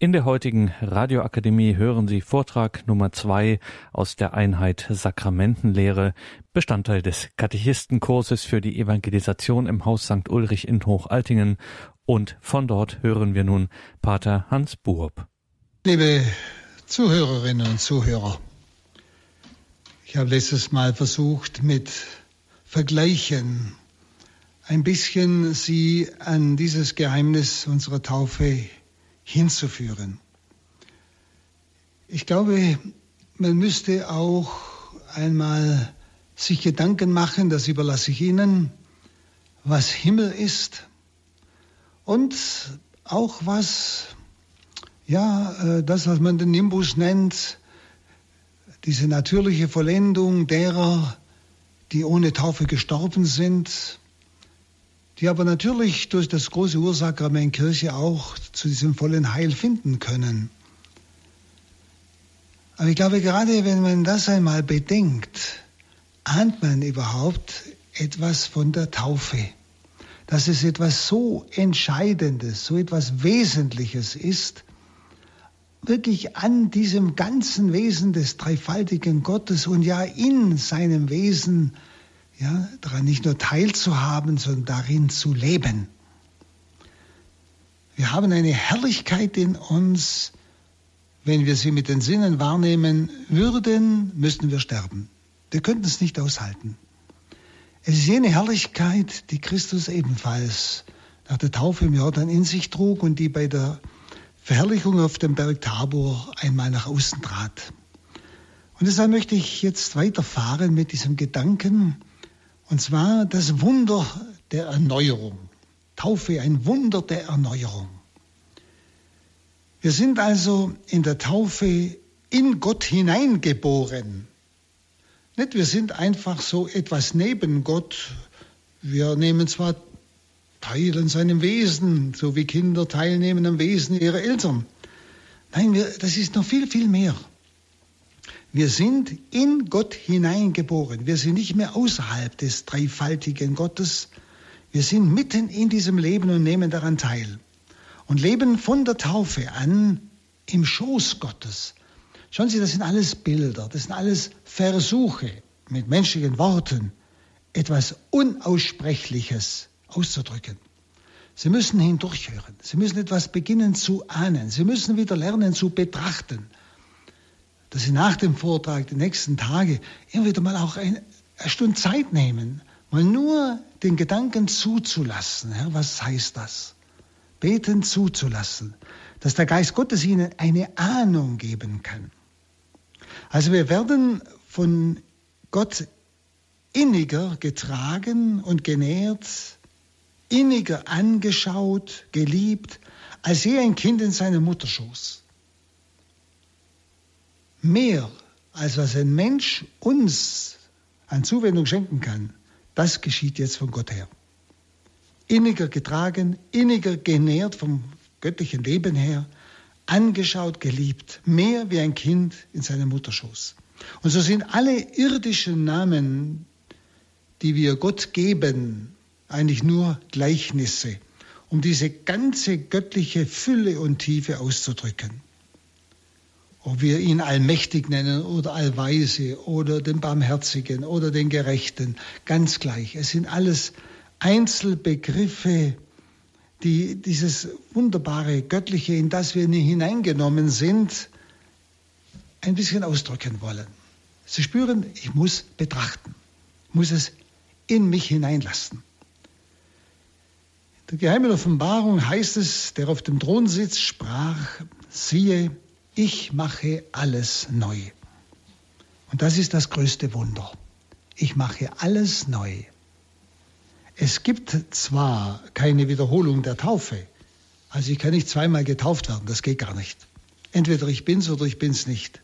In der heutigen Radioakademie hören Sie Vortrag Nummer zwei aus der Einheit Sakramentenlehre, Bestandteil des Katechistenkurses für die Evangelisation im Haus St. Ulrich in Hochaltingen. Und von dort hören wir nun Pater Hans Burb. Liebe Zuhörerinnen und Zuhörer, ich habe letztes Mal versucht, mit Vergleichen ein bisschen Sie an dieses Geheimnis unserer Taufe hinzuführen. Ich glaube, man müsste auch einmal sich Gedanken machen, das überlasse ich Ihnen, was Himmel ist und auch was, ja, äh, das, was man den Nimbus nennt, diese natürliche Vollendung derer, die ohne Taufe gestorben sind, die aber natürlich durch das große Ursakrament Kirche auch zu diesem vollen Heil finden können. Aber ich glaube, gerade wenn man das einmal bedenkt, ahnt man überhaupt etwas von der Taufe. Dass es etwas so Entscheidendes, so etwas Wesentliches ist, wirklich an diesem ganzen Wesen des dreifaltigen Gottes und ja in seinem Wesen ja, daran nicht nur teilzuhaben, sondern darin zu leben. Wir haben eine Herrlichkeit in uns, wenn wir sie mit den Sinnen wahrnehmen würden, müssten wir sterben. Wir könnten es nicht aushalten. Es ist jene Herrlichkeit, die Christus ebenfalls nach der Taufe im Jordan in sich trug und die bei der Verherrlichung auf dem Berg Tabor einmal nach außen trat. Und deshalb möchte ich jetzt weiterfahren mit diesem Gedanken, und zwar das Wunder der Erneuerung. Taufe, ein Wunder der Erneuerung. Wir sind also in der Taufe in Gott hineingeboren. Nicht, wir sind einfach so etwas neben Gott. Wir nehmen zwar teil an seinem Wesen, so wie Kinder teilnehmen am Wesen ihrer Eltern. Nein, wir, das ist noch viel, viel mehr. Wir sind in Gott hineingeboren. Wir sind nicht mehr außerhalb des dreifaltigen Gottes. Wir sind mitten in diesem Leben und nehmen daran teil. Und leben von der Taufe an im Schoß Gottes. Schauen Sie, das sind alles Bilder, das sind alles Versuche mit menschlichen Worten, etwas Unaussprechliches auszudrücken. Sie müssen hindurchhören. Sie müssen etwas beginnen zu ahnen. Sie müssen wieder lernen zu betrachten dass Sie nach dem Vortrag die nächsten Tage immer wieder mal auch eine Stunde Zeit nehmen, mal nur den Gedanken zuzulassen. Herr, was heißt das? Beten zuzulassen, dass der Geist Gottes Ihnen eine Ahnung geben kann. Also wir werden von Gott inniger getragen und genährt, inniger angeschaut, geliebt, als je ein Kind in seinem Mutterschoß mehr, als was ein Mensch uns an Zuwendung schenken kann, das geschieht jetzt von Gott her. Inniger getragen, inniger genährt vom göttlichen Leben her, angeschaut, geliebt, mehr wie ein Kind in seinem Mutterschoß. Und so sind alle irdischen Namen, die wir Gott geben, eigentlich nur Gleichnisse, um diese ganze göttliche Fülle und Tiefe auszudrücken ob wir ihn allmächtig nennen oder allweise oder den Barmherzigen oder den Gerechten, ganz gleich. Es sind alles Einzelbegriffe, die dieses wunderbare Göttliche, in das wir hineingenommen sind, ein bisschen ausdrücken wollen. Sie spüren, ich muss betrachten, muss es in mich hineinlassen. In der geheimen Offenbarung heißt es, der auf dem Thron sitzt, sprach, siehe, ich mache alles neu. Und das ist das größte Wunder. Ich mache alles neu. Es gibt zwar keine Wiederholung der Taufe, also ich kann nicht zweimal getauft werden, das geht gar nicht. Entweder ich bin's oder ich bin's nicht.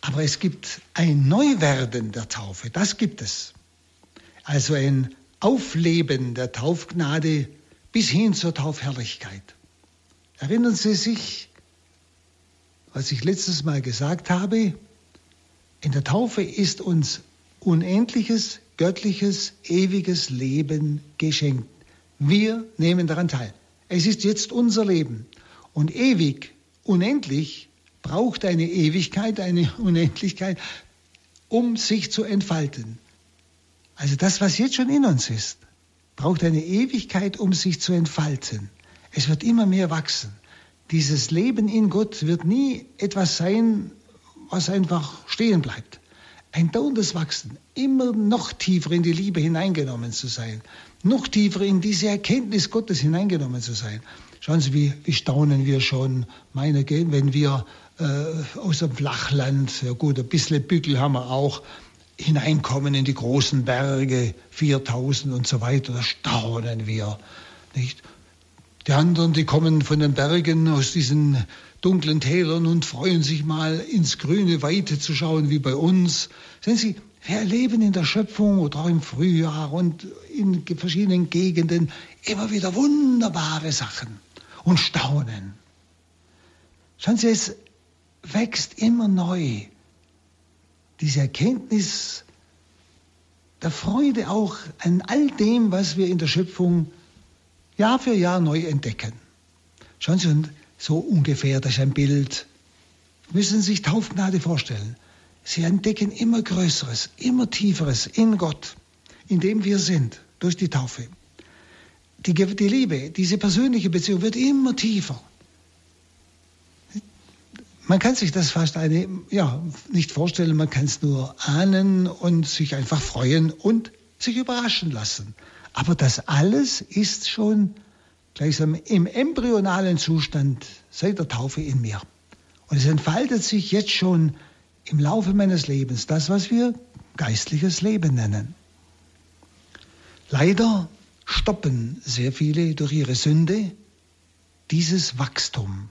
Aber es gibt ein Neuwerden der Taufe, das gibt es. Also ein Aufleben der Taufgnade bis hin zur Taufherrlichkeit. Erinnern Sie sich, was ich letztes Mal gesagt habe, in der Taufe ist uns unendliches, göttliches, ewiges Leben geschenkt. Wir nehmen daran teil. Es ist jetzt unser Leben. Und ewig, unendlich, braucht eine Ewigkeit, eine Unendlichkeit, um sich zu entfalten. Also das, was jetzt schon in uns ist, braucht eine Ewigkeit, um sich zu entfalten. Es wird immer mehr wachsen. Dieses Leben in Gott wird nie etwas sein, was einfach stehen bleibt. Ein dauerndes Wachsen, immer noch tiefer in die Liebe hineingenommen zu sein, noch tiefer in diese Erkenntnis Gottes hineingenommen zu sein. Schauen Sie, wie, wie staunen wir schon, meine Gehen, wenn wir äh, aus dem Flachland, ja gut, ein bisschen Bügel haben wir auch, hineinkommen in die großen Berge, 4000 und so weiter, da staunen wir, nicht? Die anderen, die kommen von den Bergen aus diesen dunklen Tälern und freuen sich mal ins grüne Weite zu schauen, wie bei uns. Sehen Sie, wir erleben in der Schöpfung oder auch im Frühjahr und in verschiedenen Gegenden immer wieder wunderbare Sachen und staunen. Schauen Sie, es wächst immer neu. Diese Erkenntnis der Freude auch an all dem, was wir in der Schöpfung Jahr für Jahr neu entdecken. Schauen Sie, so ungefähr, das ist ein Bild. Müssen Sie sich Taufgnade vorstellen. Sie entdecken immer Größeres, immer Tieferes in Gott, in dem wir sind, durch die Taufe. Die, die Liebe, diese persönliche Beziehung wird immer tiefer. Man kann sich das fast eine, ja, nicht vorstellen, man kann es nur ahnen und sich einfach freuen und sich überraschen lassen. Aber das alles ist schon gleichsam im embryonalen Zustand seit der Taufe in mir. Und es entfaltet sich jetzt schon im Laufe meines Lebens, das, was wir geistliches Leben nennen. Leider stoppen sehr viele durch ihre Sünde dieses Wachstum,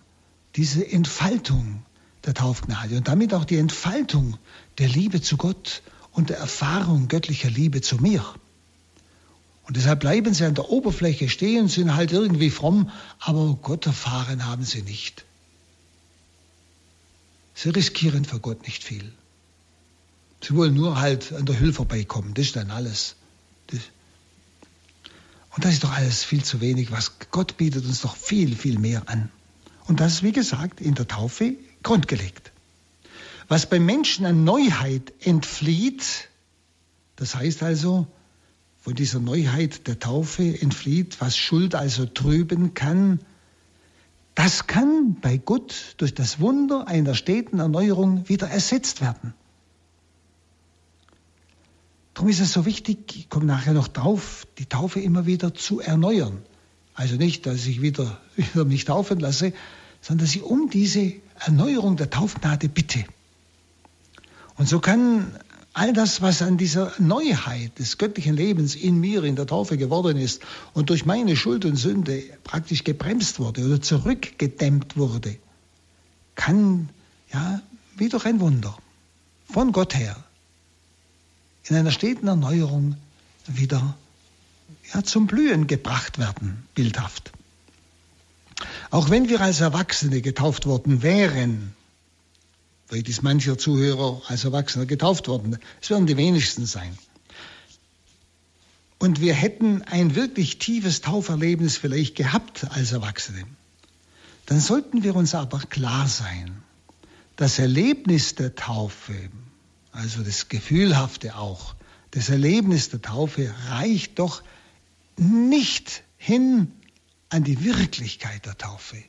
diese Entfaltung der Taufgnade und damit auch die Entfaltung der Liebe zu Gott und der Erfahrung göttlicher Liebe zu mir. Und deshalb bleiben sie an der Oberfläche stehen, sind halt irgendwie fromm, aber Gott erfahren haben sie nicht. Sie riskieren für Gott nicht viel. Sie wollen nur halt an der Hülle vorbeikommen, das ist dann alles. Das und das ist doch alles viel zu wenig. Was Gott bietet uns doch viel, viel mehr an. Und das ist, wie gesagt, in der Taufe grundgelegt. Was beim Menschen an Neuheit entflieht, das heißt also, von dieser Neuheit der Taufe entflieht, was Schuld also trüben kann, das kann bei Gott durch das Wunder einer steten Erneuerung wieder ersetzt werden. Darum ist es so wichtig, ich komme nachher noch drauf, die Taufe immer wieder zu erneuern. Also nicht, dass ich wieder, wieder mich taufen lasse, sondern dass ich um diese Erneuerung der Taufgnade bitte. Und so kann all das, was an dieser Neuheit des göttlichen Lebens in mir in der Taufe geworden ist und durch meine Schuld und Sünde praktisch gebremst wurde oder zurückgedämmt wurde, kann ja wie durch ein Wunder von Gott her in einer steten Erneuerung wieder ja, zum Blühen gebracht werden, bildhaft. Auch wenn wir als Erwachsene getauft worden wären, Vielleicht ist mancher Zuhörer als Erwachsener getauft worden. Es werden die wenigsten sein. Und wir hätten ein wirklich tiefes Tauferlebnis vielleicht gehabt als Erwachsene. Dann sollten wir uns aber klar sein, das Erlebnis der Taufe, also das Gefühlhafte auch, das Erlebnis der Taufe reicht doch nicht hin an die Wirklichkeit der Taufe.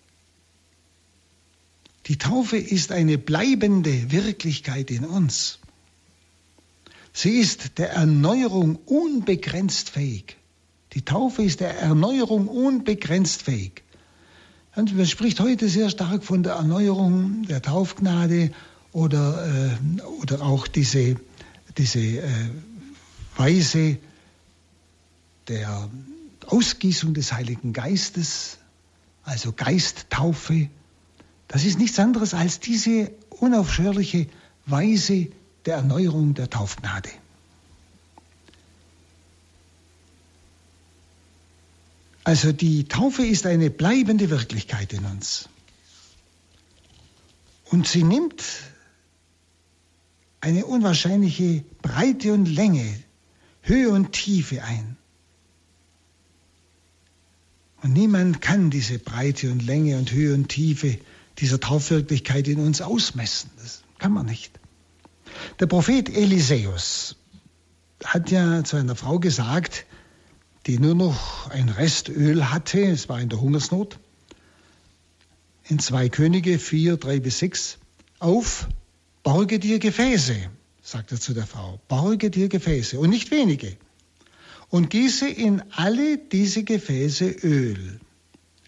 Die Taufe ist eine bleibende Wirklichkeit in uns. Sie ist der Erneuerung unbegrenzt fähig. Die Taufe ist der Erneuerung unbegrenzt fähig. Und man spricht heute sehr stark von der Erneuerung der Taufgnade oder, äh, oder auch diese, diese äh, Weise der Ausgießung des Heiligen Geistes, also Geisttaufe. Das ist nichts anderes als diese unaufhörliche Weise der Erneuerung der Taufgnade. Also die Taufe ist eine bleibende Wirklichkeit in uns. Und sie nimmt eine unwahrscheinliche Breite und Länge, Höhe und Tiefe ein. Und niemand kann diese Breite und Länge und Höhe und Tiefe dieser Taufwirklichkeit in uns ausmessen. Das kann man nicht. Der Prophet Eliseus hat ja zu einer Frau gesagt, die nur noch ein Restöl hatte, es war in der Hungersnot, in 2 Könige 4, 3 bis 6, auf, borge dir Gefäße, sagt er zu der Frau, borge dir Gefäße und nicht wenige und gieße in alle diese Gefäße Öl.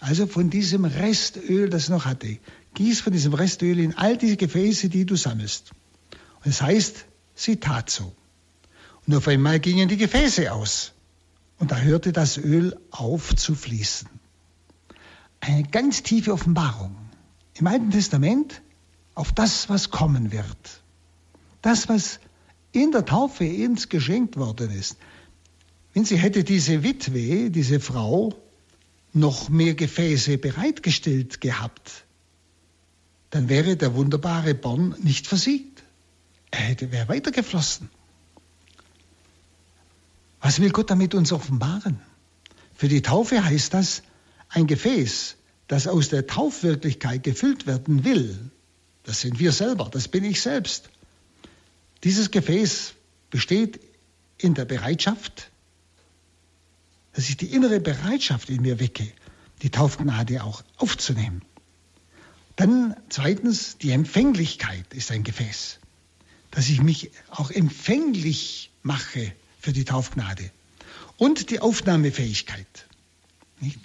Also von diesem Restöl, das noch hatte, gieß von diesem Restöl in all diese Gefäße, die du sammelst. Und es das heißt, sie tat so. Und auf einmal gingen die Gefäße aus. Und da hörte das Öl auf zu fließen. Eine ganz tiefe Offenbarung im Alten Testament auf das, was kommen wird. Das, was in der Taufe uns geschenkt worden ist. Wenn sie hätte diese Witwe, diese Frau, noch mehr Gefäße bereitgestellt gehabt, dann wäre der wunderbare Born nicht versiegt. Er hätte, wäre weitergeflossen. Was will Gott damit uns offenbaren? Für die Taufe heißt das, ein Gefäß, das aus der Taufwirklichkeit gefüllt werden will, das sind wir selber, das bin ich selbst. Dieses Gefäß besteht in der Bereitschaft, dass ich die innere Bereitschaft in mir wecke, die Taufgnade auch aufzunehmen. Dann zweitens, die Empfänglichkeit ist ein Gefäß, dass ich mich auch empfänglich mache für die Taufgnade. Und die Aufnahmefähigkeit. Nicht?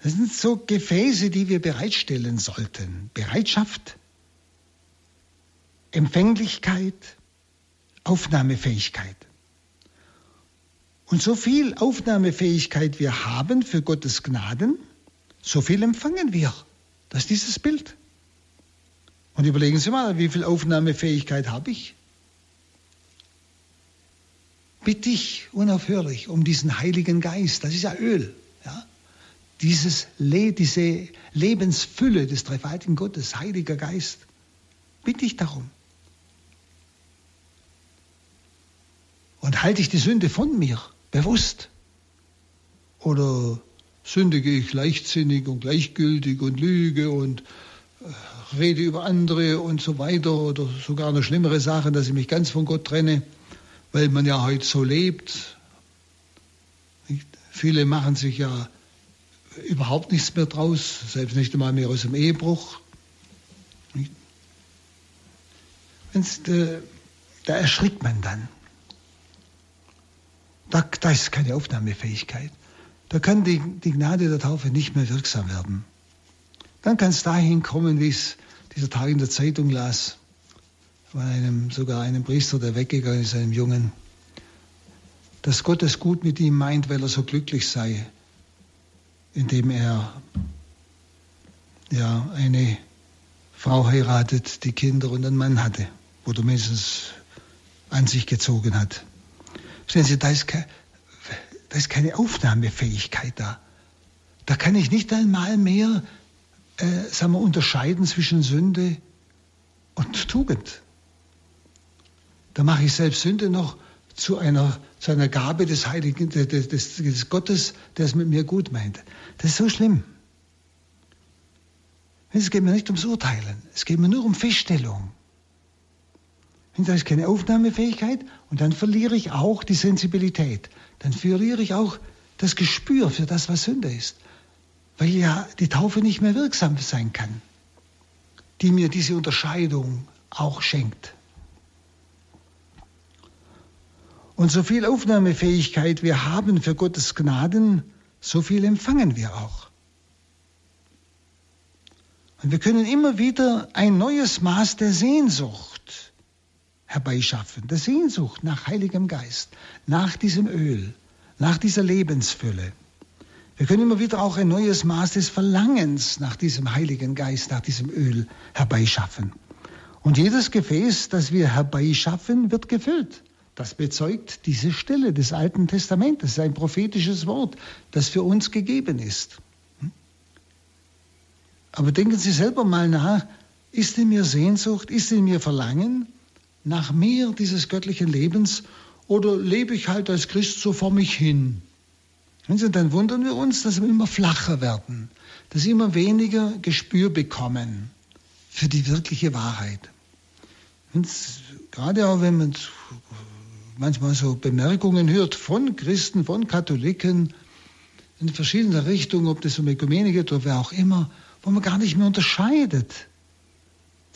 Das sind so Gefäße, die wir bereitstellen sollten. Bereitschaft, Empfänglichkeit, Aufnahmefähigkeit. Und so viel Aufnahmefähigkeit wir haben für Gottes Gnaden, so viel empfangen wir. Das ist dieses Bild. Und überlegen Sie mal, wie viel Aufnahmefähigkeit habe ich? Bitte ich unaufhörlich um diesen Heiligen Geist, das ist ja Öl, ja? Dieses Le diese Lebensfülle des dreifaltigen Gottes, Heiliger Geist, bitte ich darum. Und halte ich die Sünde von mir, bewusst? Oder sündige ich leichtsinnig und gleichgültig und lüge und äh, rede über andere und so weiter oder sogar eine schlimmere Sache, dass ich mich ganz von Gott trenne, weil man ja heute so lebt. Viele machen sich ja überhaupt nichts mehr draus, selbst nicht einmal mehr aus dem Ehebruch. Da, da erschrickt man dann. Da, da ist keine Aufnahmefähigkeit. Da kann die, die Gnade der Taufe nicht mehr wirksam werden. Dann kann es dahin kommen, wie es dieser Tag in der Zeitung las, von einem, sogar einem Priester, der weggegangen ist, einem Jungen, dass Gott es gut mit ihm meint, weil er so glücklich sei, indem er ja, eine Frau heiratet, die Kinder und einen Mann hatte, oder mindestens an sich gezogen hat. Sehen Sie, da ist, ke da ist keine Aufnahmefähigkeit da. Da kann ich nicht einmal mehr äh, sagen wir, unterscheiden zwischen Sünde und Tugend. Da mache ich selbst Sünde noch zu einer, zu einer Gabe des Heiligen, des, des, des Gottes, der es mit mir gut meint. Das ist so schlimm. Es geht mir nicht ums Urteilen, es geht mir nur um Feststellung. Da ist keine Aufnahmefähigkeit und dann verliere ich auch die Sensibilität. Dann verliere ich auch das Gespür für das, was Sünde ist. Weil ja die Taufe nicht mehr wirksam sein kann, die mir diese Unterscheidung auch schenkt. Und so viel Aufnahmefähigkeit wir haben für Gottes Gnaden, so viel empfangen wir auch. Und wir können immer wieder ein neues Maß der Sehnsucht herbeischaffen, der Sehnsucht nach Heiligem Geist, nach diesem Öl, nach dieser Lebensfülle. Wir können immer wieder auch ein neues Maß des Verlangens nach diesem Heiligen Geist, nach diesem Öl herbeischaffen. Und jedes Gefäß, das wir herbeischaffen, wird gefüllt. Das bezeugt diese Stelle des Alten Testamentes, ein prophetisches Wort, das für uns gegeben ist. Hm? Aber denken Sie selber mal nach, ist in mir Sehnsucht, ist in mir Verlangen nach mehr dieses göttlichen Lebens oder lebe ich halt als Christ so vor mich hin? Und dann wundern wir uns, dass wir immer flacher werden, dass wir immer weniger Gespür bekommen für die wirkliche Wahrheit. Und gerade auch wenn man manchmal so Bemerkungen hört von Christen, von Katholiken in verschiedener Richtungen, ob das um Ökumene geht oder wer auch immer, wo man gar nicht mehr unterscheidet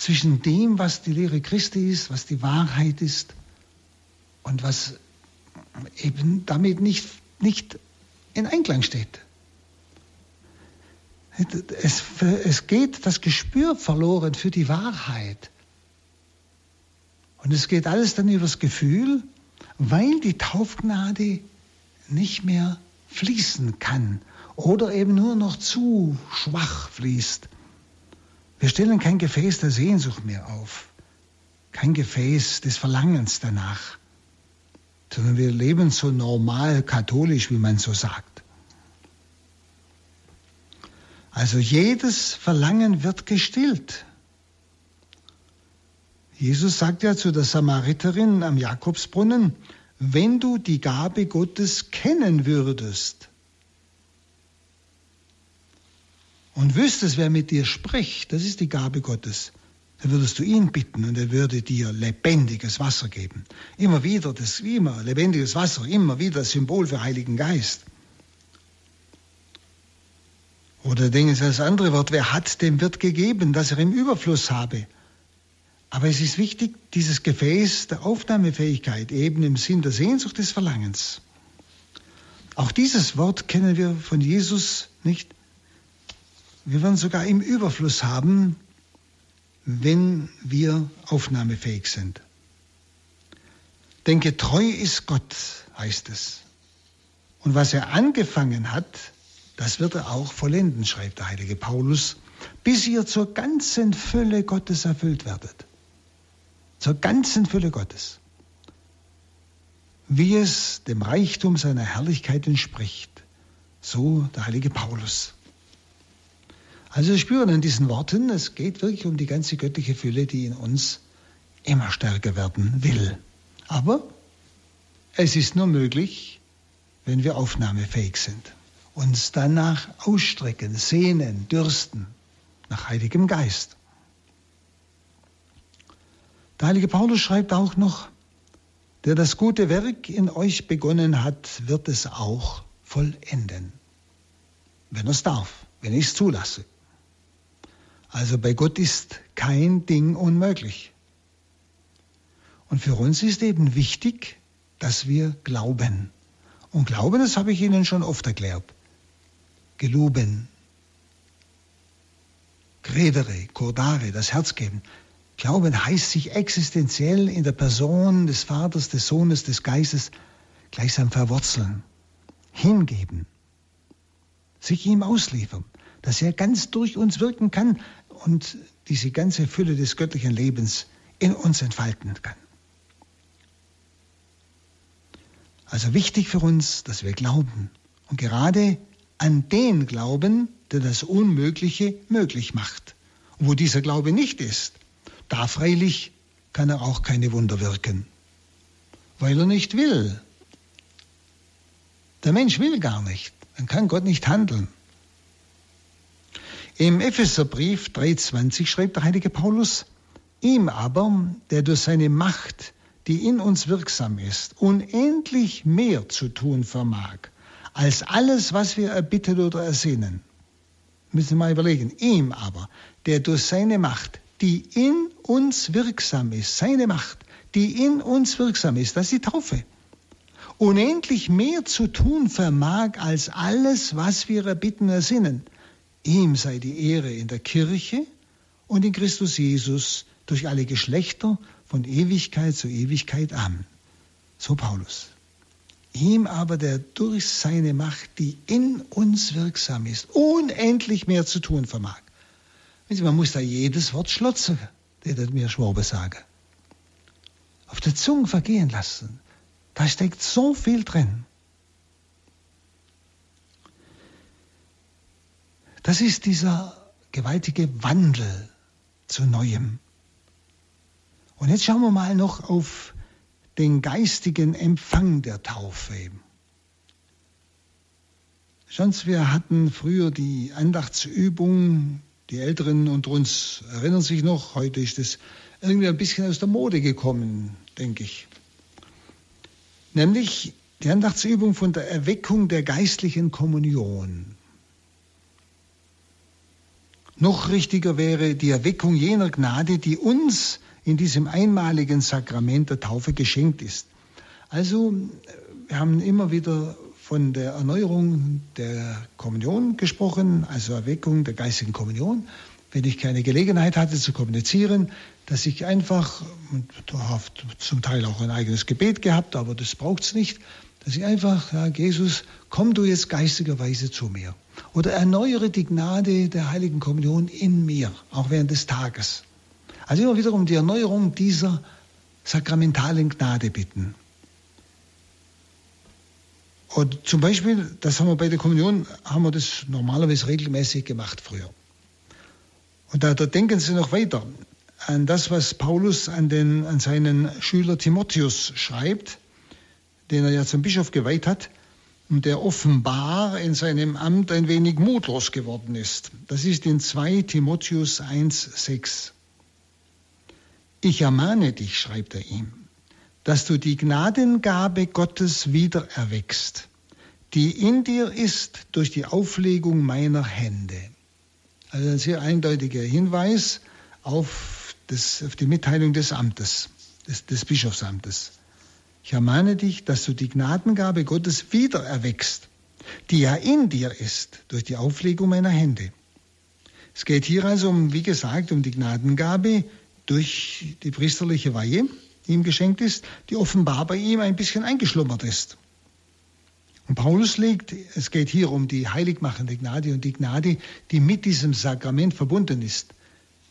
zwischen dem, was die Lehre Christi ist, was die Wahrheit ist und was eben damit nicht, nicht in Einklang steht. Es, es geht das Gespür verloren für die Wahrheit. Und es geht alles dann übers Gefühl, weil die Taufgnade nicht mehr fließen kann oder eben nur noch zu schwach fließt. Wir stellen kein Gefäß der Sehnsucht mehr auf, kein Gefäß des Verlangens danach sondern wir leben so normal katholisch, wie man so sagt. Also jedes Verlangen wird gestillt. Jesus sagt ja zu der Samariterin am Jakobsbrunnen, wenn du die Gabe Gottes kennen würdest und wüsstest, wer mit dir spricht, das ist die Gabe Gottes, dann würdest du ihn bitten und er würde dir lebendiges Wasser geben. Immer wieder das, immer lebendiges Wasser, immer wieder das Symbol für Heiligen Geist. Oder denken Sie das andere Wort, wer hat, dem wird gegeben, dass er im Überfluss habe. Aber es ist wichtig, dieses Gefäß der Aufnahmefähigkeit, eben im Sinn der Sehnsucht des Verlangens. Auch dieses Wort kennen wir von Jesus nicht. Wir werden sogar im Überfluss haben, wenn wir aufnahmefähig sind. Denn getreu ist Gott, heißt es. Und was er angefangen hat, das wird er auch vollenden, schreibt der heilige Paulus, bis ihr zur ganzen Fülle Gottes erfüllt werdet. Zur ganzen Fülle Gottes. Wie es dem Reichtum seiner Herrlichkeit entspricht. So der heilige Paulus. Also wir spüren an diesen Worten, es geht wirklich um die ganze göttliche Fülle, die in uns immer stärker werden will. Aber es ist nur möglich, wenn wir aufnahmefähig sind, uns danach ausstrecken, sehnen, dürsten nach Heiligem Geist. Der heilige Paulus schreibt auch noch, der das gute Werk in euch begonnen hat, wird es auch vollenden, wenn es darf, wenn ich es zulasse. Also bei Gott ist kein Ding unmöglich. Und für uns ist eben wichtig, dass wir glauben. Und Glauben, das habe ich Ihnen schon oft erklärt. Geloben, credere, cordare, das Herz geben. Glauben heißt sich existenziell in der Person des Vaters, des Sohnes, des Geistes gleichsam verwurzeln, hingeben, sich ihm ausliefern, dass er ganz durch uns wirken kann, und diese ganze Fülle des göttlichen Lebens in uns entfalten kann. Also wichtig für uns, dass wir glauben und gerade an den glauben, der das Unmögliche möglich macht. Und wo dieser Glaube nicht ist, da freilich kann er auch keine Wunder wirken, weil er nicht will. Der Mensch will gar nicht, dann kann Gott nicht handeln. Im Epheserbrief 3,20 schreibt der heilige Paulus, ihm aber, der durch seine Macht, die in uns wirksam ist, unendlich mehr zu tun vermag, als alles, was wir erbitten oder ersehnen. Müssen wir mal überlegen. Ihm aber, der durch seine Macht, die in uns wirksam ist, seine Macht, die in uns wirksam ist, das ist die Taufe, unendlich mehr zu tun vermag, als alles, was wir erbitten, ersinnen. Ihm sei die Ehre in der Kirche und in Christus Jesus durch alle Geschlechter von Ewigkeit zu Ewigkeit. Amen. So Paulus. Ihm aber, der durch seine Macht, die in uns wirksam ist, unendlich mehr zu tun vermag. Man muss da jedes Wort schlotzen, der mir Schwabe sage. Auf der Zunge vergehen lassen. Da steckt so viel drin. Das ist dieser gewaltige Wandel zu Neuem. Und jetzt schauen wir mal noch auf den geistigen Empfang der Taufe. Sonst wir hatten früher die Andachtsübung, die Älteren unter uns erinnern sich noch, heute ist es irgendwie ein bisschen aus der Mode gekommen, denke ich. Nämlich die Andachtsübung von der Erweckung der geistlichen Kommunion. Noch richtiger wäre die Erweckung jener Gnade, die uns in diesem einmaligen Sakrament der Taufe geschenkt ist. Also, wir haben immer wieder von der Erneuerung der Kommunion gesprochen, also Erweckung der geistigen Kommunion. Wenn ich keine Gelegenheit hatte zu kommunizieren, dass ich einfach, und habe zum Teil auch ein eigenes Gebet gehabt, aber das braucht es nicht, dass ich einfach, ja, Jesus, komm du jetzt geistigerweise zu mir. Oder erneuere die Gnade der heiligen Kommunion in mir, auch während des Tages. Also immer wieder um die Erneuerung dieser sakramentalen Gnade bitten. Und zum Beispiel, das haben wir bei der Kommunion, haben wir das normalerweise regelmäßig gemacht früher. Und da, da denken Sie noch weiter an das, was Paulus an, den, an seinen Schüler Timotheus schreibt, den er ja zum Bischof geweiht hat und der offenbar in seinem Amt ein wenig mutlos geworden ist. Das ist in 2 Timotheus 1,6. Ich ermahne dich, schreibt er ihm, dass du die Gnadengabe Gottes wieder erweckst, die in dir ist durch die Auflegung meiner Hände. Also ein sehr eindeutiger Hinweis auf, das, auf die Mitteilung des Amtes, des, des Bischofsamtes. Ich ermahne dich, dass du die Gnadengabe Gottes wieder erweckst, die ja in dir ist durch die Auflegung meiner Hände. Es geht hier also um, wie gesagt, um die Gnadengabe durch die priesterliche Weihe, die ihm geschenkt ist, die offenbar bei ihm ein bisschen eingeschlummert ist. Und Paulus legt, es geht hier um die heiligmachende Gnade und die Gnade, die mit diesem Sakrament verbunden ist.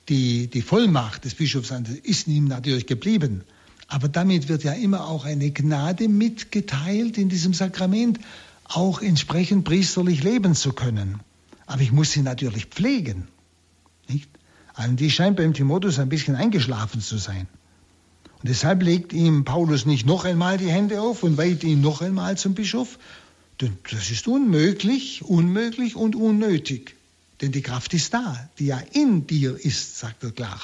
Die, die Vollmacht des Bischofs ist ihm natürlich geblieben. Aber damit wird ja immer auch eine Gnade mitgeteilt in diesem Sakrament, auch entsprechend priesterlich leben zu können. Aber ich muss sie natürlich pflegen. Nicht? Und die scheint beim Timotheus ein bisschen eingeschlafen zu sein. Und deshalb legt ihm Paulus nicht noch einmal die Hände auf und weiht ihn noch einmal zum Bischof. Denn das ist unmöglich, unmöglich und unnötig. Denn die Kraft ist da, die ja in dir ist, sagt er klar.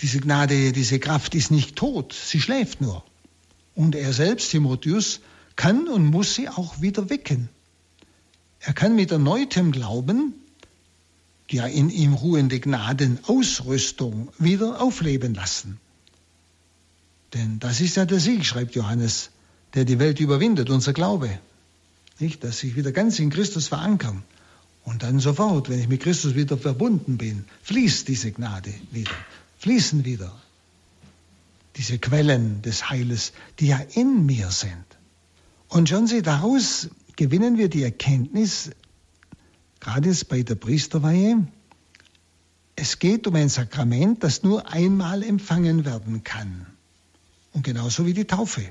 Diese Gnade, diese Kraft ist nicht tot, sie schläft nur. Und er selbst, Timotheus, kann und muss sie auch wieder wecken. Er kann mit erneutem Glauben die ja in ihm ruhende Gnadenausrüstung wieder aufleben lassen. Denn das ist ja der Sieg, schreibt Johannes, der die Welt überwindet, unser Glaube. Nicht, dass sich wieder ganz in Christus verankern. Und dann sofort, wenn ich mit Christus wieder verbunden bin, fließt diese Gnade wieder, fließen wieder diese Quellen des Heiles, die ja in mir sind. Und schon Sie, daraus gewinnen wir die Erkenntnis, gerade bei der Priesterweihe, es geht um ein Sakrament, das nur einmal empfangen werden kann. Und genauso wie die Taufe.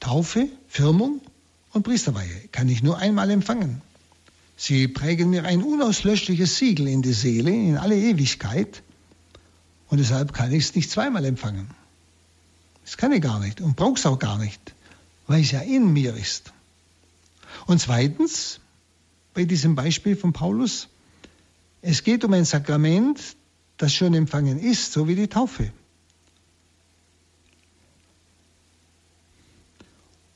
Taufe, Firmung und Priesterweihe kann ich nur einmal empfangen. Sie prägen mir ein unauslöschliches Siegel in die Seele, in alle Ewigkeit. Und deshalb kann ich es nicht zweimal empfangen. Das kann ich gar nicht und brauche es auch gar nicht, weil es ja in mir ist. Und zweitens, bei diesem Beispiel von Paulus? Es geht um ein Sakrament, das schon empfangen ist, so wie die Taufe.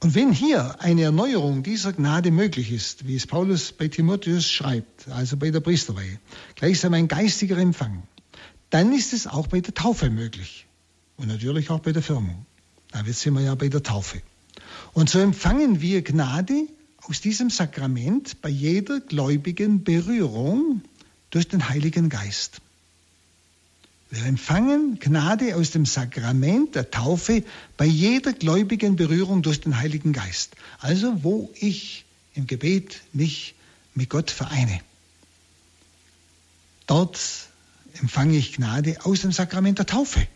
Und wenn hier eine Erneuerung dieser Gnade möglich ist, wie es Paulus bei Timotheus schreibt, also bei der Priesterweihe, gleichsam ein geistiger Empfang, dann ist es auch bei der Taufe möglich. Und natürlich auch bei der Firmung. Da sind wir ja bei der Taufe. Und so empfangen wir Gnade aus diesem Sakrament bei jeder gläubigen Berührung durch den Heiligen Geist. Wir empfangen Gnade aus dem Sakrament der Taufe bei jeder gläubigen Berührung durch den Heiligen Geist. Also wo ich im Gebet mich mit Gott vereine. Dort empfange ich Gnade aus dem Sakrament der Taufe.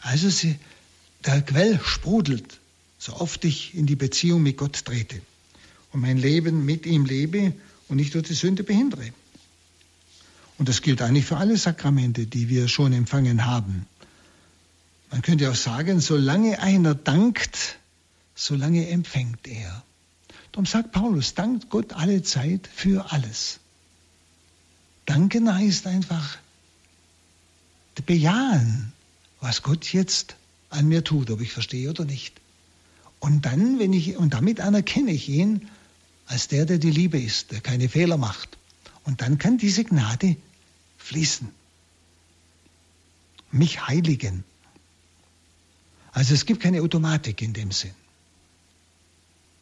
Also sie, der Quell sprudelt so oft ich in die Beziehung mit Gott trete und mein Leben mit ihm lebe und nicht durch die Sünde behindere. Und das gilt eigentlich für alle Sakramente, die wir schon empfangen haben. Man könnte auch sagen, solange einer dankt, solange empfängt er. Darum sagt Paulus, dankt Gott alle Zeit für alles. Danken heißt einfach bejahen, was Gott jetzt an mir tut, ob ich verstehe oder nicht. Und dann, wenn ich, und damit anerkenne ich ihn als der, der die Liebe ist, der keine Fehler macht. Und dann kann diese Gnade fließen. Mich heiligen. Also es gibt keine Automatik in dem Sinn.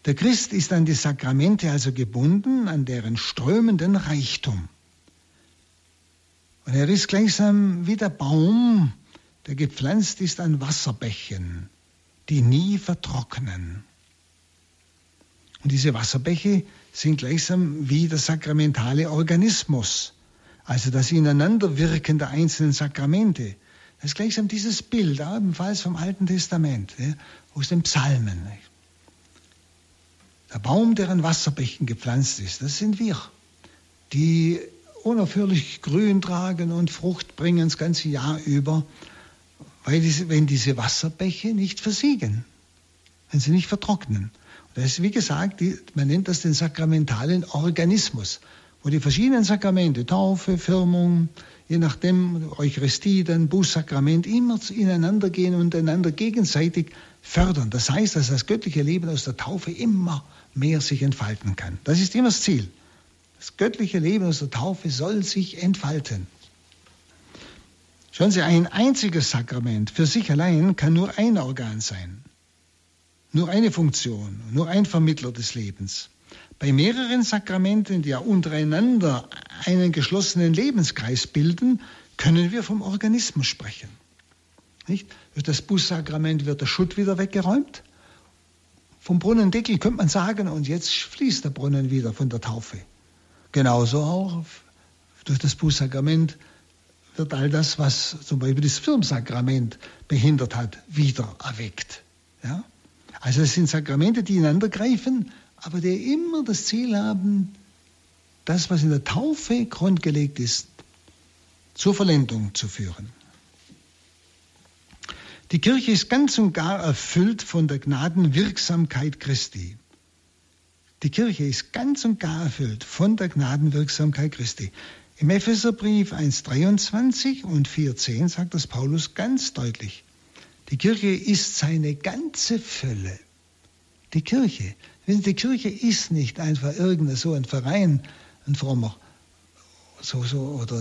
Der Christ ist an die Sakramente also gebunden, an deren strömenden Reichtum. Und er ist gleichsam wie der Baum, der gepflanzt ist an Wasserbächen, die nie vertrocknen. Und diese Wasserbäche sind gleichsam wie der sakramentale Organismus, also das Ineinanderwirken der einzelnen Sakramente. Das ist gleichsam dieses Bild, ebenfalls vom Alten Testament, aus den Psalmen. Der Baum, der an Wasserbächen gepflanzt ist, das sind wir, die unaufhörlich Grün tragen und Frucht bringen das ganze Jahr über, weil diese, wenn diese Wasserbäche nicht versiegen, wenn sie nicht vertrocknen. Das ist, wie gesagt, die, man nennt das den sakramentalen Organismus, wo die verschiedenen Sakramente, Taufe, Firmung, je nachdem Eucharistie, dann Bußsakrament, immer ineinander gehen und einander gegenseitig fördern. Das heißt, dass das göttliche Leben aus der Taufe immer mehr sich entfalten kann. Das ist immer das Ziel. Das göttliche Leben aus der Taufe soll sich entfalten. Schauen Sie, ein einziges Sakrament für sich allein kann nur ein Organ sein. Nur eine Funktion, nur ein Vermittler des Lebens. Bei mehreren Sakramenten, die ja untereinander einen geschlossenen Lebenskreis bilden, können wir vom Organismus sprechen. Nicht? Durch das Bußsakrament wird der Schutt wieder weggeräumt. Vom Brunnendeckel könnte man sagen, und jetzt fließt der Brunnen wieder von der Taufe. Genauso auch durch das Bußsakrament wird all das, was zum Beispiel das Firmsakrament behindert hat, wieder erweckt. Ja? Also es sind Sakramente, die ineinander greifen, aber die immer das Ziel haben, das, was in der Taufe grundgelegt ist, zur Vollendung zu führen. Die Kirche ist ganz und gar erfüllt von der Gnadenwirksamkeit Christi. Die Kirche ist ganz und gar erfüllt von der Gnadenwirksamkeit Christi. Im Epheserbrief 1.23 und 4.10 sagt das Paulus ganz deutlich. Die Kirche ist seine ganze Fülle. Die Kirche. Die Kirche ist nicht einfach irgendein so ein Verein, ein frommer, so, so, oder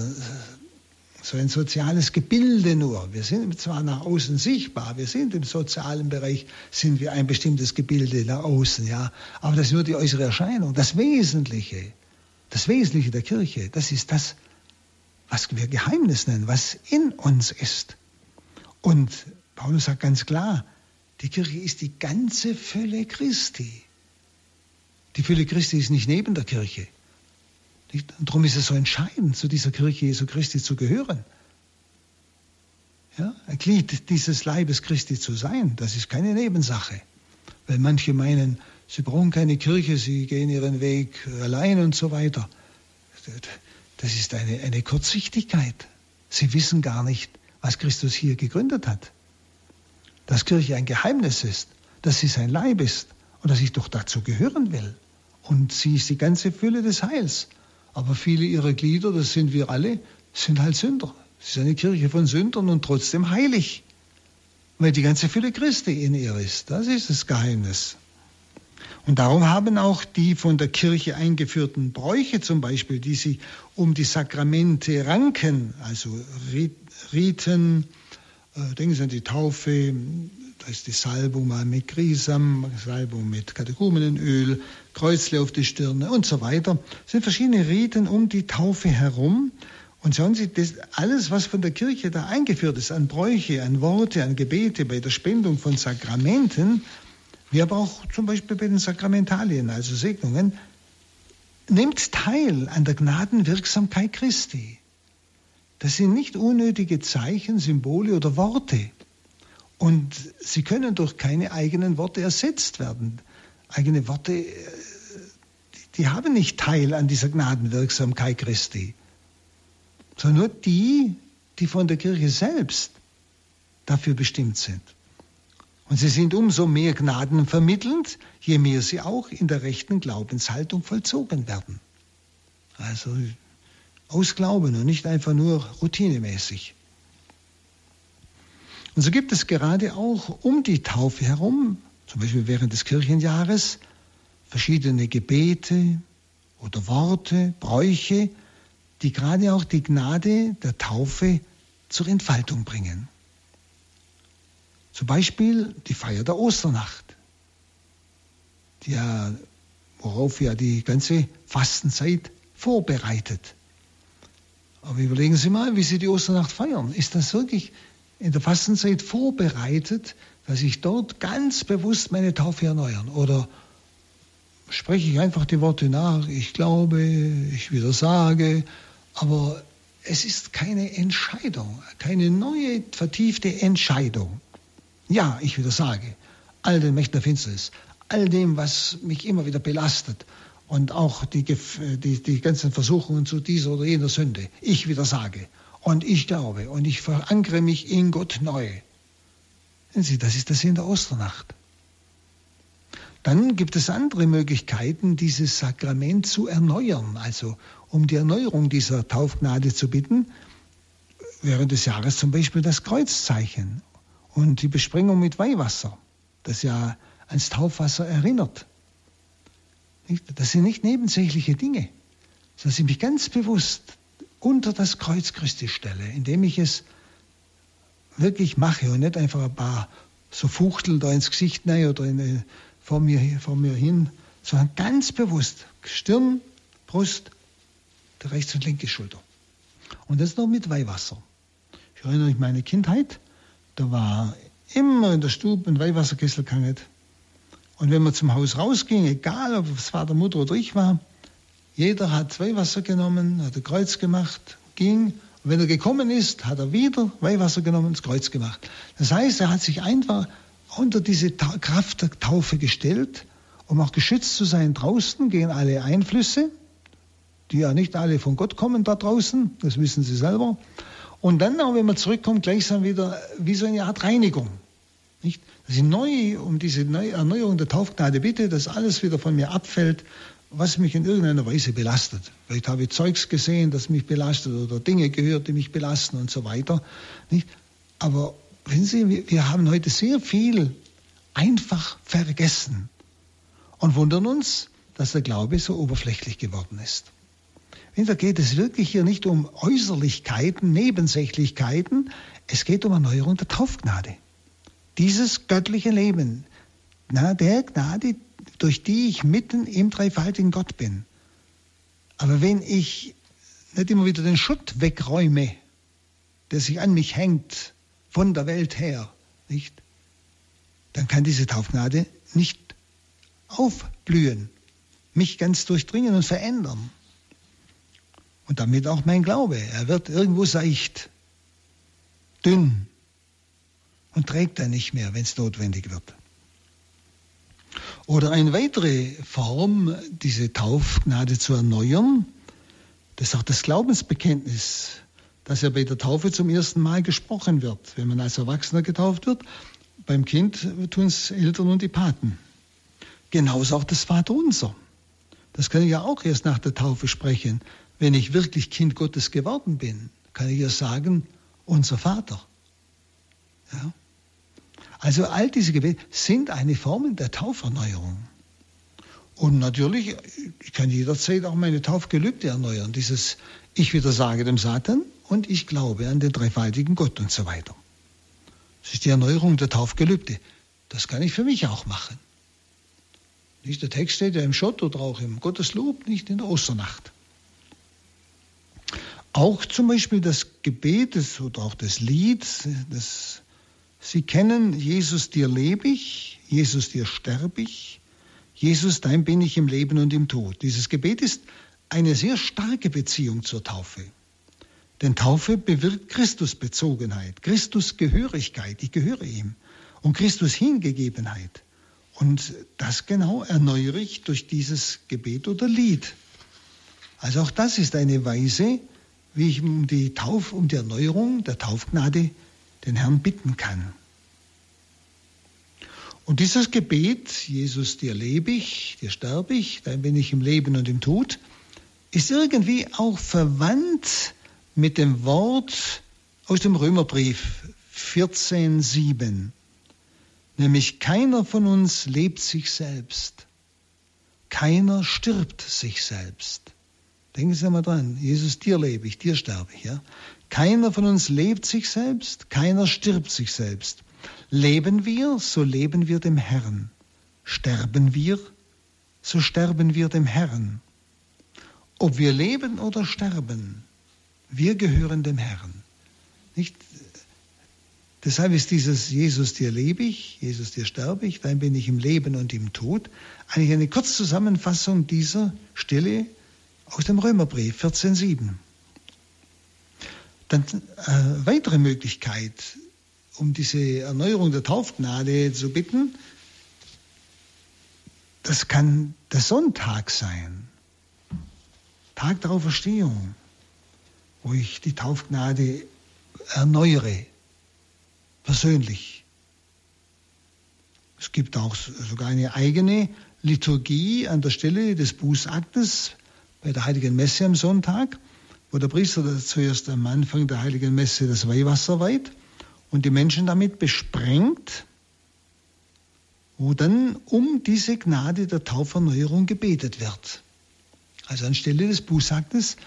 so ein soziales Gebilde nur. Wir sind zwar nach außen sichtbar, wir sind im sozialen Bereich, sind wir ein bestimmtes Gebilde nach außen, ja, aber das ist nur die äußere Erscheinung. Das Wesentliche, das Wesentliche der Kirche, das ist das, was wir Geheimnis nennen, was in uns ist. Und Paulus sagt ganz klar, die Kirche ist die ganze Fülle Christi. Die Fülle Christi ist nicht neben der Kirche. Und darum ist es so entscheidend, zu dieser Kirche Jesu Christi zu gehören. Ja, ein Glied dieses Leibes Christi zu sein, das ist keine Nebensache. Weil manche meinen, sie brauchen keine Kirche, sie gehen ihren Weg allein und so weiter. Das ist eine, eine Kurzsichtigkeit. Sie wissen gar nicht, was Christus hier gegründet hat dass Kirche ein Geheimnis ist, dass sie sein Leib ist und dass ich doch dazu gehören will. Und sie ist die ganze Fülle des Heils. Aber viele ihrer Glieder, das sind wir alle, sind halt Sünder. Es ist eine Kirche von Sündern und trotzdem heilig. Weil die ganze Fülle Christi in ihr ist. Das ist das Geheimnis. Und darum haben auch die von der Kirche eingeführten Bräuche zum Beispiel, die sich um die Sakramente ranken, also Riten, äh, denken Sie an die Taufe, ist die Salbung mal mit Grisam, Salbung mit Katechumenenöl, Kreuzle auf die Stirne und so weiter. Es sind verschiedene Riten um die Taufe herum. Und schauen Sie, das, alles, was von der Kirche da eingeführt ist, an Bräuche, an Worte, an Gebete, bei der Spendung von Sakramenten, wie aber auch zum Beispiel bei den Sakramentalien, also Segnungen, nimmt teil an der Gnadenwirksamkeit Christi. Das sind nicht unnötige Zeichen, Symbole oder Worte. Und sie können durch keine eigenen Worte ersetzt werden. Eigene Worte, äh, die haben nicht Teil an dieser Gnadenwirksamkeit Christi, sondern nur die, die von der Kirche selbst dafür bestimmt sind. Und sie sind umso mehr Gnaden vermittelnd, je mehr sie auch in der rechten Glaubenshaltung vollzogen werden. Also aus Glauben und nicht einfach nur routinemäßig. Und so gibt es gerade auch um die Taufe herum, zum Beispiel während des Kirchenjahres, verschiedene Gebete oder Worte, Bräuche, die gerade auch die Gnade der Taufe zur Entfaltung bringen. Zum Beispiel die Feier der Osternacht, die ja, worauf ja die ganze Fastenzeit vorbereitet. Aber überlegen Sie mal, wie Sie die Osternacht feiern. Ist das wirklich in der Fastenzeit vorbereitet, dass ich dort ganz bewusst meine Taufe erneuern? Oder spreche ich einfach die Worte nach, ich glaube, ich wieder sage, aber es ist keine Entscheidung, keine neue, vertiefte Entscheidung. Ja, ich wieder sage, all den Mächten der Finsternis, all dem, was mich immer wieder belastet und auch die, die, die ganzen Versuchungen zu dieser oder jener Sünde, ich wieder sage und ich glaube und ich verankere mich in Gott neu. Sehen Sie, das ist das in der Osternacht. Dann gibt es andere Möglichkeiten, dieses Sakrament zu erneuern, also um die Erneuerung dieser Taufgnade zu bitten. Während des Jahres zum Beispiel das Kreuzzeichen und die Besprengung mit Weihwasser, das ja ans Taufwasser erinnert. Das sind nicht nebensächliche Dinge, sondern ich mich ganz bewusst unter das Kreuz Christi stelle, indem ich es wirklich mache und nicht einfach ein paar so Fuchtel da ins Gesicht nein oder in, vor, mir, vor mir hin, sondern ganz bewusst Stirn, Brust, der rechts und linke Schulter. Und das noch mit Weihwasser. Ich erinnere mich meine Kindheit, da war immer in der Stube ein Weihwasserkessel gehangen. Und wenn man zum Haus rausging, egal ob es Vater, Mutter oder ich war, jeder hat Weihwasser genommen, hat ein Kreuz gemacht, ging. Und wenn er gekommen ist, hat er wieder Weihwasser genommen, das Kreuz gemacht. Das heißt, er hat sich einfach unter diese Ta Kraft der Taufe gestellt, um auch geschützt zu sein draußen gegen alle Einflüsse, die ja nicht alle von Gott kommen da draußen, das wissen Sie selber. Und dann auch, wenn man zurückkommt, gleichsam wieder wie so eine Art Reinigung. Nicht? Dass ich neu um diese Erneuerung der Taufgnade bitte, dass alles wieder von mir abfällt, was mich in irgendeiner Weise belastet. Vielleicht habe ich Zeugs gesehen, das mich belastet oder Dinge gehört, die mich belasten und so weiter. Nicht? Aber wenn Sie, wir haben heute sehr viel einfach vergessen und wundern uns, dass der Glaube so oberflächlich geworden ist. Da geht es wirklich hier nicht um Äußerlichkeiten, Nebensächlichkeiten, es geht um Erneuerung der Taufgnade. Dieses göttliche Leben, na, der Gnade, durch die ich mitten im dreifaltigen Gott bin. Aber wenn ich nicht immer wieder den Schutt wegräume, der sich an mich hängt, von der Welt her, nicht? Dann kann diese Taufgnade nicht aufblühen, mich ganz durchdringen und verändern. Und damit auch mein Glaube. Er wird irgendwo seicht, dünn und trägt dann nicht mehr, wenn es notwendig wird. Oder eine weitere Form, diese Taufgnade zu erneuern, das ist auch das Glaubensbekenntnis, das ja bei der Taufe zum ersten Mal gesprochen wird. Wenn man als Erwachsener getauft wird, beim Kind tun es Eltern und die Paten. Genauso auch das Vaterunser. Das kann ich ja auch erst nach der Taufe sprechen. Wenn ich wirklich Kind Gottes geworden bin, kann ich ja sagen, unser Vater. Ja? Also all diese Gebete sind eine Form der Tauferneuerung. Und natürlich, ich kann jederzeit auch meine Taufgelübde erneuern. Dieses Ich widersage dem Satan und ich glaube an den dreifaltigen Gott und so weiter. Das ist die Erneuerung der Taufgelübde. Das kann ich für mich auch machen. Nicht der Text steht ja im Schott oder auch im Gotteslob, nicht in der Osternacht. Auch zum Beispiel das Gebet oder auch das Lied, das Sie kennen, Jesus, dir lebe ich, Jesus, dir sterbe ich, Jesus, dein bin ich im Leben und im Tod. Dieses Gebet ist eine sehr starke Beziehung zur Taufe. Denn Taufe bewirkt Christusbezogenheit, Christusgehörigkeit, ich gehöre ihm, und Christus Hingegebenheit. Und das genau erneuere ich durch dieses Gebet oder Lied. Also auch das ist eine Weise, wie ich um die Tauf, um die Erneuerung der Taufgnade den Herrn bitten kann. Und dieses Gebet, Jesus, dir lebe ich, dir sterbe ich, dann bin ich im Leben und im Tod, ist irgendwie auch verwandt mit dem Wort aus dem Römerbrief 14.7, nämlich keiner von uns lebt sich selbst, keiner stirbt sich selbst. Denken Sie mal dran, Jesus, dir lebe ich, dir sterbe ich. Ja? Keiner von uns lebt sich selbst, keiner stirbt sich selbst. Leben wir, so leben wir dem Herrn. Sterben wir, so sterben wir dem Herrn. Ob wir leben oder sterben, wir gehören dem Herrn. Nicht? Deshalb ist dieses Jesus dir lebe ich, Jesus dir sterbe ich, dann bin ich im Leben und im Tod eigentlich eine Kurzzusammenfassung dieser Stelle aus dem Römerbrief 14.7. Dann äh, weitere Möglichkeit, um diese Erneuerung der Taufgnade zu bitten, das kann der Sonntag sein, Tag der Auferstehung, wo ich die Taufgnade erneuere, persönlich. Es gibt auch sogar eine eigene Liturgie an der Stelle des Bußaktes bei der Heiligen Messe am Sonntag, wo der Priester zuerst am Anfang der Heiligen Messe das Weihwasser weiht und die Menschen damit besprengt, wo dann um diese Gnade der Tauferneuerung gebetet wird. Also anstelle des Bußaktes,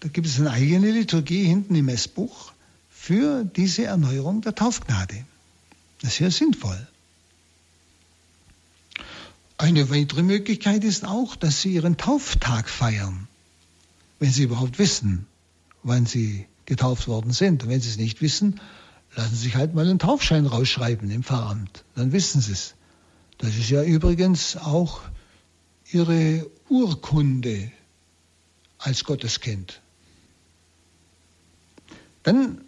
da gibt es eine eigene Liturgie hinten im Messbuch für diese Erneuerung der Taufgnade. Das ist sehr sinnvoll. Eine weitere Möglichkeit ist auch, dass Sie Ihren Tauftag feiern, wenn Sie überhaupt wissen, wann Sie getauft worden sind. Und wenn Sie es nicht wissen, lassen Sie sich halt mal einen Taufschein rausschreiben im Pfarramt. Dann wissen Sie es. Das ist ja übrigens auch Ihre Urkunde als Gotteskind. Dann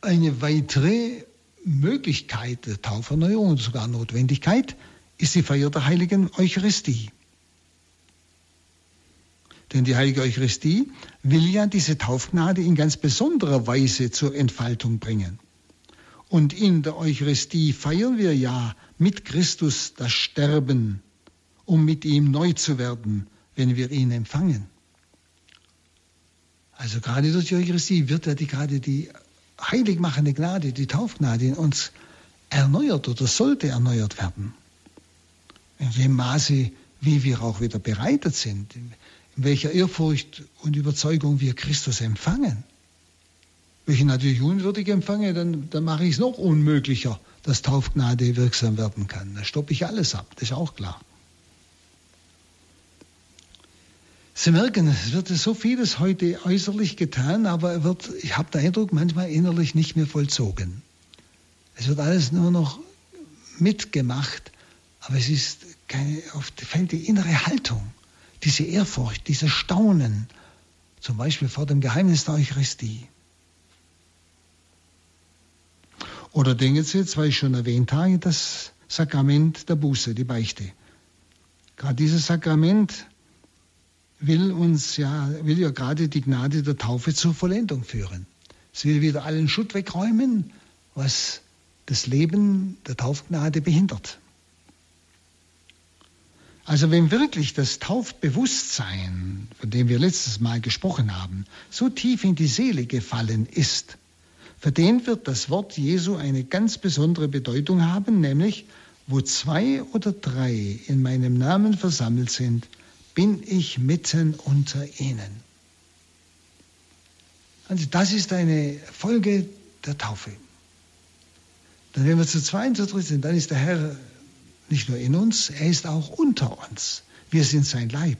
eine weitere Möglichkeit der Tauferneuerung und sogar Notwendigkeit ist die Feier der heiligen Eucharistie. Denn die heilige Eucharistie will ja diese Taufgnade in ganz besonderer Weise zur Entfaltung bringen. Und in der Eucharistie feiern wir ja mit Christus das Sterben, um mit ihm neu zu werden, wenn wir ihn empfangen. Also gerade durch die Eucharistie wird ja die, gerade die heiligmachende Gnade, die Taufgnade in uns erneuert oder sollte erneuert werden in dem Maße, wie wir auch wieder bereitet sind, welcher Ehrfurcht und Überzeugung wir Christus empfangen. Wenn ich ihn natürlich unwürdig empfange, dann, dann mache ich es noch unmöglicher, dass Taufgnade wirksam werden kann. Da stoppe ich alles ab, das ist auch klar. Sie merken, es wird so vieles heute äußerlich getan, aber wird, ich habe den Eindruck, manchmal innerlich nicht mehr vollzogen. Es wird alles nur noch mitgemacht, aber es ist keine, auf, fällt die innere Haltung, diese Ehrfurcht, dieses Staunen, zum Beispiel vor dem Geheimnis der Eucharistie. Oder denken Sie jetzt, weil ich schon erwähnt habe, das Sakrament der Buße, die Beichte. Gerade dieses Sakrament will uns ja, will ja gerade die Gnade der Taufe zur Vollendung führen. Es will wieder allen Schutt wegräumen, was das Leben der Taufgnade behindert. Also wenn wirklich das Taufbewusstsein, von dem wir letztes Mal gesprochen haben, so tief in die Seele gefallen ist, für den wird das Wort Jesu eine ganz besondere Bedeutung haben, nämlich wo zwei oder drei in meinem Namen versammelt sind, bin ich mitten unter ihnen. Also das ist eine Folge der Taufe. Dann wenn wir zu zweit, zu dritt sind, dann ist der Herr nicht nur in uns, er ist auch unter uns. Wir sind sein Leib.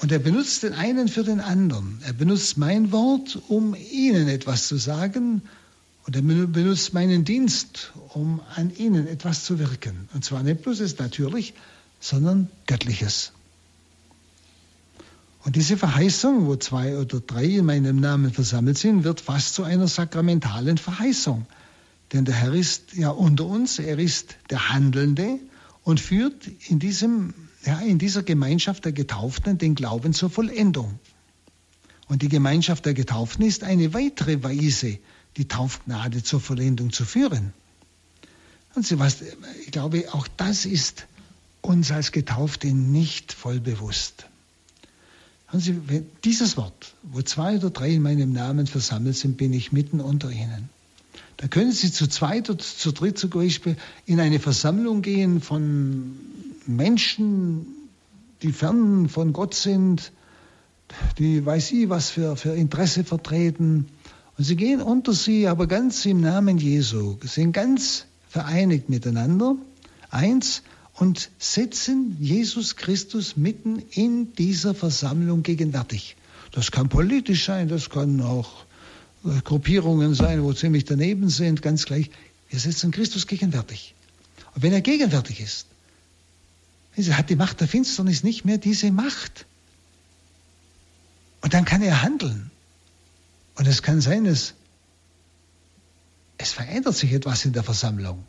Und er benutzt den einen für den anderen. Er benutzt mein Wort, um ihnen etwas zu sagen. Und er benutzt meinen Dienst, um an ihnen etwas zu wirken. Und zwar nicht bloß es natürlich, sondern Göttliches. Und diese Verheißung, wo zwei oder drei in meinem Namen versammelt sind, wird fast zu einer sakramentalen Verheißung. Denn der Herr ist ja unter uns, er ist der Handelnde und führt in, diesem, ja, in dieser Gemeinschaft der Getauften den Glauben zur Vollendung. Und die Gemeinschaft der Getauften ist eine weitere Weise, die Taufgnade zur Vollendung zu führen. Und was, ich glaube, auch das ist uns als Getaufte nicht voll bewusst. Hören Sie, dieses Wort, wo zwei oder drei in meinem Namen versammelt sind, bin ich mitten unter ihnen. Da können Sie zu zweit oder zu dritt zum Beispiel in eine Versammlung gehen von Menschen, die fern von Gott sind, die weiß ich, was für, für Interesse vertreten. Und sie gehen unter sie, aber ganz im Namen Jesu, sind ganz vereinigt miteinander, eins, und setzen Jesus Christus mitten in dieser Versammlung gegenwärtig. Das kann politisch sein, das kann auch Gruppierungen sein, wo ziemlich daneben sind, ganz gleich. Wir setzen Christus gegenwärtig. Und wenn er gegenwärtig ist, hat die Macht der Finsternis nicht mehr diese Macht. Und dann kann er handeln. Und es kann sein, dass es verändert sich etwas in der Versammlung.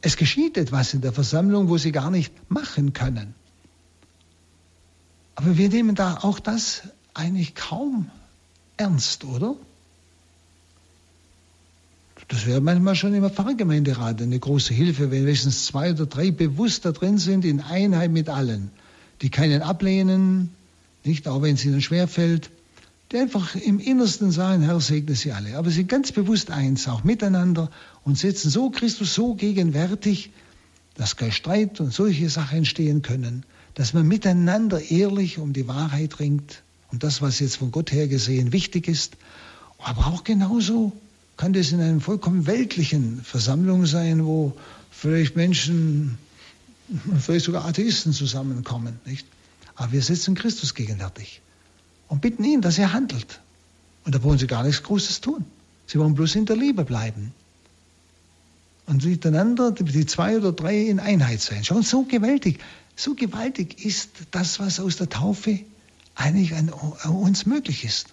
Es geschieht etwas in der Versammlung, wo sie gar nicht machen können. Aber wir nehmen da auch das eigentlich kaum ernst, oder? Das wäre manchmal schon im Pfarrgemeinderat eine große Hilfe, wenn wenigstens zwei oder drei bewusst da drin sind, in Einheit mit allen, die keinen ablehnen, nicht auch wenn es ihnen schwerfällt, die einfach im Innersten sagen, Herr, segne sie alle. Aber sie sind ganz bewusst eins, auch miteinander und setzen so Christus so gegenwärtig, dass kein Streit und solche Sachen entstehen können, dass man miteinander ehrlich um die Wahrheit ringt und das, was jetzt von Gott her gesehen wichtig ist, aber auch genauso kann das in einer vollkommen weltlichen Versammlung sein, wo vielleicht Menschen, vielleicht sogar Atheisten zusammenkommen. Nicht? Aber wir setzen Christus gegenwärtig und bitten ihn, dass er handelt. Und da wollen sie gar nichts Großes tun. Sie wollen bloß in der Liebe bleiben. Und miteinander, die zwei oder drei in Einheit sein. Schon so gewaltig, so gewaltig ist das, was aus der Taufe eigentlich an uns möglich ist.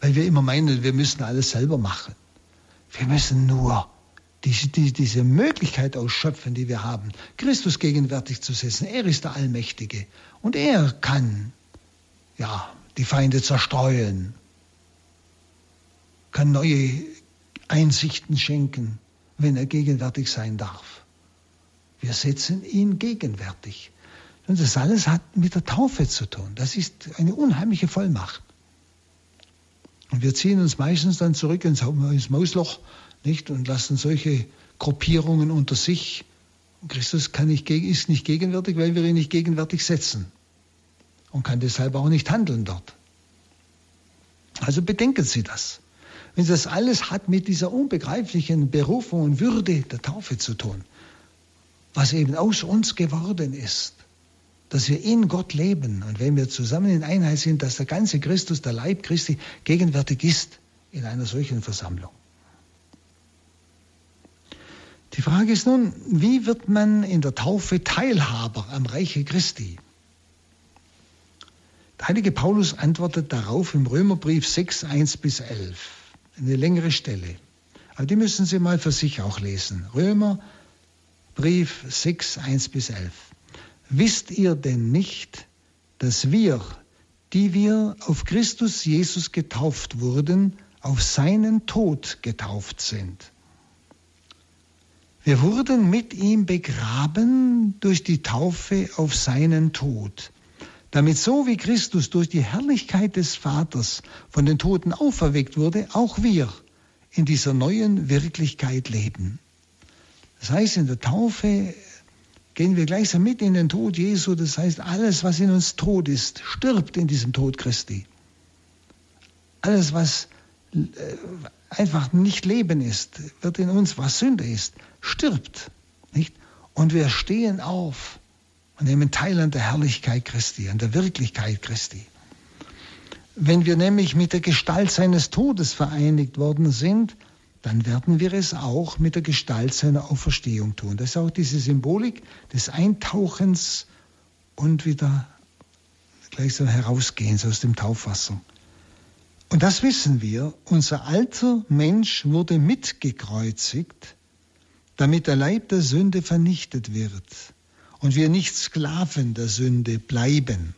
Weil wir immer meinen, wir müssen alles selber machen. Wir müssen nur diese, die, diese Möglichkeit ausschöpfen, die wir haben, Christus gegenwärtig zu setzen. Er ist der Allmächtige und er kann ja, die Feinde zerstreuen, kann neue Einsichten schenken, wenn er gegenwärtig sein darf. Wir setzen ihn gegenwärtig. Und das alles hat mit der Taufe zu tun. Das ist eine unheimliche Vollmacht. Und wir ziehen uns meistens dann zurück ins, Mausloch nicht, und lassen solche Gruppierungen unter sich. Und Christus kann nicht, ist nicht gegenwärtig, weil wir ihn nicht gegenwärtig setzen und kann deshalb auch nicht handeln dort. Also bedenken Sie das. Wenn das alles hat mit dieser unbegreiflichen Berufung und Würde der Taufe zu tun, was eben aus uns geworden ist, dass wir in Gott leben und wenn wir zusammen in Einheit sind, dass der ganze Christus, der Leib Christi, gegenwärtig ist in einer solchen Versammlung. Die Frage ist nun, wie wird man in der Taufe Teilhaber am Reiche Christi? Der heilige Paulus antwortet darauf im Römerbrief 6, 1 bis 11. Eine längere Stelle. Aber die müssen Sie mal für sich auch lesen. Römerbrief 6, 1 bis 11. Wisst ihr denn nicht, dass wir, die wir auf Christus Jesus getauft wurden, auf seinen Tod getauft sind? Wir wurden mit ihm begraben durch die Taufe auf seinen Tod, damit so wie Christus durch die Herrlichkeit des Vaters von den Toten auferweckt wurde, auch wir in dieser neuen Wirklichkeit leben. Das heißt, in der Taufe gehen wir gleichsam mit in den Tod Jesu. Das heißt, alles, was in uns tot ist, stirbt in diesem Tod Christi. Alles, was äh, einfach nicht Leben ist, wird in uns, was Sünde ist, stirbt. Nicht? Und wir stehen auf und nehmen teil an der Herrlichkeit Christi, an der Wirklichkeit Christi. Wenn wir nämlich mit der Gestalt seines Todes vereinigt worden sind, dann werden wir es auch mit der Gestalt seiner Auferstehung tun. Das ist auch diese Symbolik des Eintauchens und wieder gleichsam Herausgehens aus dem Taufwasser. Und das wissen wir, unser alter Mensch wurde mitgekreuzigt, damit der Leib der Sünde vernichtet wird und wir nicht Sklaven der Sünde bleiben.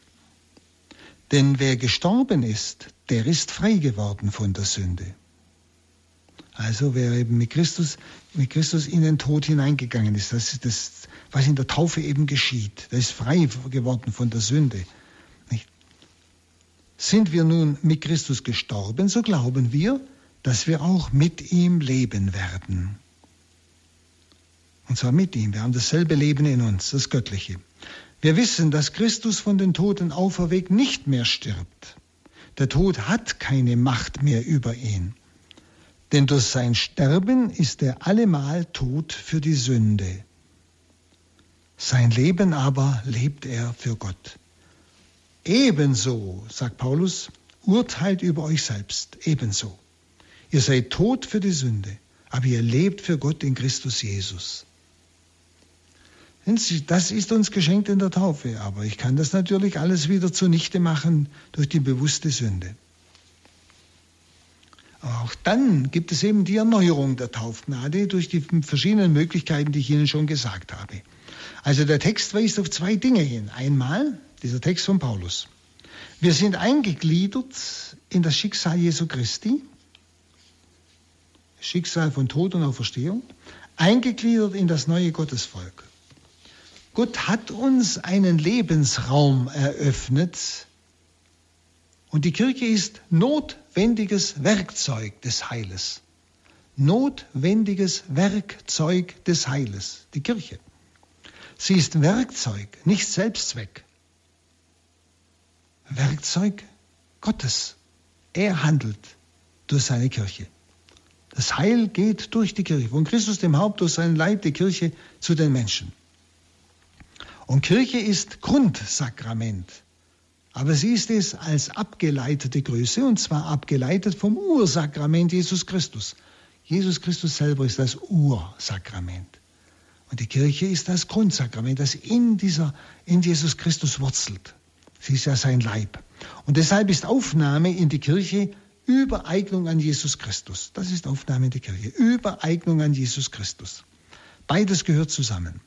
Denn wer gestorben ist, der ist frei geworden von der Sünde. Also wer eben mit Christus, mit Christus in den Tod hineingegangen ist, das ist das, was in der Taufe eben geschieht. Der ist frei geworden von der Sünde. Nicht? Sind wir nun mit Christus gestorben, so glauben wir, dass wir auch mit ihm leben werden. Und zwar mit ihm. Wir haben dasselbe Leben in uns, das Göttliche. Wir wissen, dass Christus von den Toten auferweckt nicht mehr stirbt. Der Tod hat keine Macht mehr über ihn. Denn durch sein Sterben ist er allemal tot für die Sünde. Sein Leben aber lebt er für Gott. Ebenso, sagt Paulus, urteilt über euch selbst, ebenso. Ihr seid tot für die Sünde, aber ihr lebt für Gott in Christus Jesus. Das ist uns geschenkt in der Taufe, aber ich kann das natürlich alles wieder zunichte machen durch die bewusste Sünde. Aber auch dann gibt es eben die Erneuerung der Taufgnade durch die verschiedenen Möglichkeiten, die ich Ihnen schon gesagt habe. Also der Text weist auf zwei Dinge hin. Einmal dieser Text von Paulus. Wir sind eingegliedert in das Schicksal Jesu Christi, Schicksal von Tod und Auferstehung, eingegliedert in das neue Gottesvolk. Gott hat uns einen Lebensraum eröffnet und die Kirche ist notwendiges Werkzeug des Heiles. Notwendiges Werkzeug des Heiles, die Kirche. Sie ist Werkzeug, nicht Selbstzweck. Werkzeug Gottes. Er handelt durch seine Kirche. Das Heil geht durch die Kirche, von Christus dem Haupt durch seinen Leib, die Kirche zu den Menschen. Und Kirche ist Grundsakrament. Aber sie ist es als abgeleitete Größe, und zwar abgeleitet vom Ursakrament Jesus Christus. Jesus Christus selber ist das Ursakrament. Und die Kirche ist das Grundsakrament, das in, dieser, in Jesus Christus wurzelt. Sie ist ja sein Leib. Und deshalb ist Aufnahme in die Kirche Übereignung an Jesus Christus. Das ist Aufnahme in die Kirche. Übereignung an Jesus Christus. Beides gehört zusammen.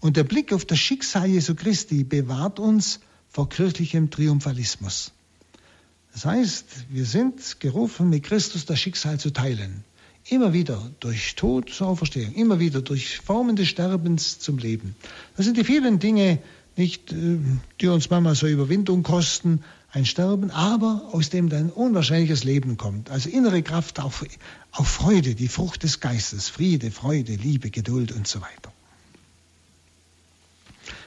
Und der Blick auf das Schicksal Jesu Christi bewahrt uns vor kirchlichem Triumphalismus. Das heißt, wir sind gerufen, mit Christus das Schicksal zu teilen. Immer wieder durch Tod zur Auferstehung, immer wieder durch Formen des Sterbens zum Leben. Das sind die vielen Dinge, nicht, äh, die uns manchmal so Überwindung kosten, ein Sterben, aber aus dem dann unwahrscheinliches Leben kommt. Also innere Kraft auf, auf Freude, die Frucht des Geistes, Friede, Freude, Liebe, Geduld und so weiter.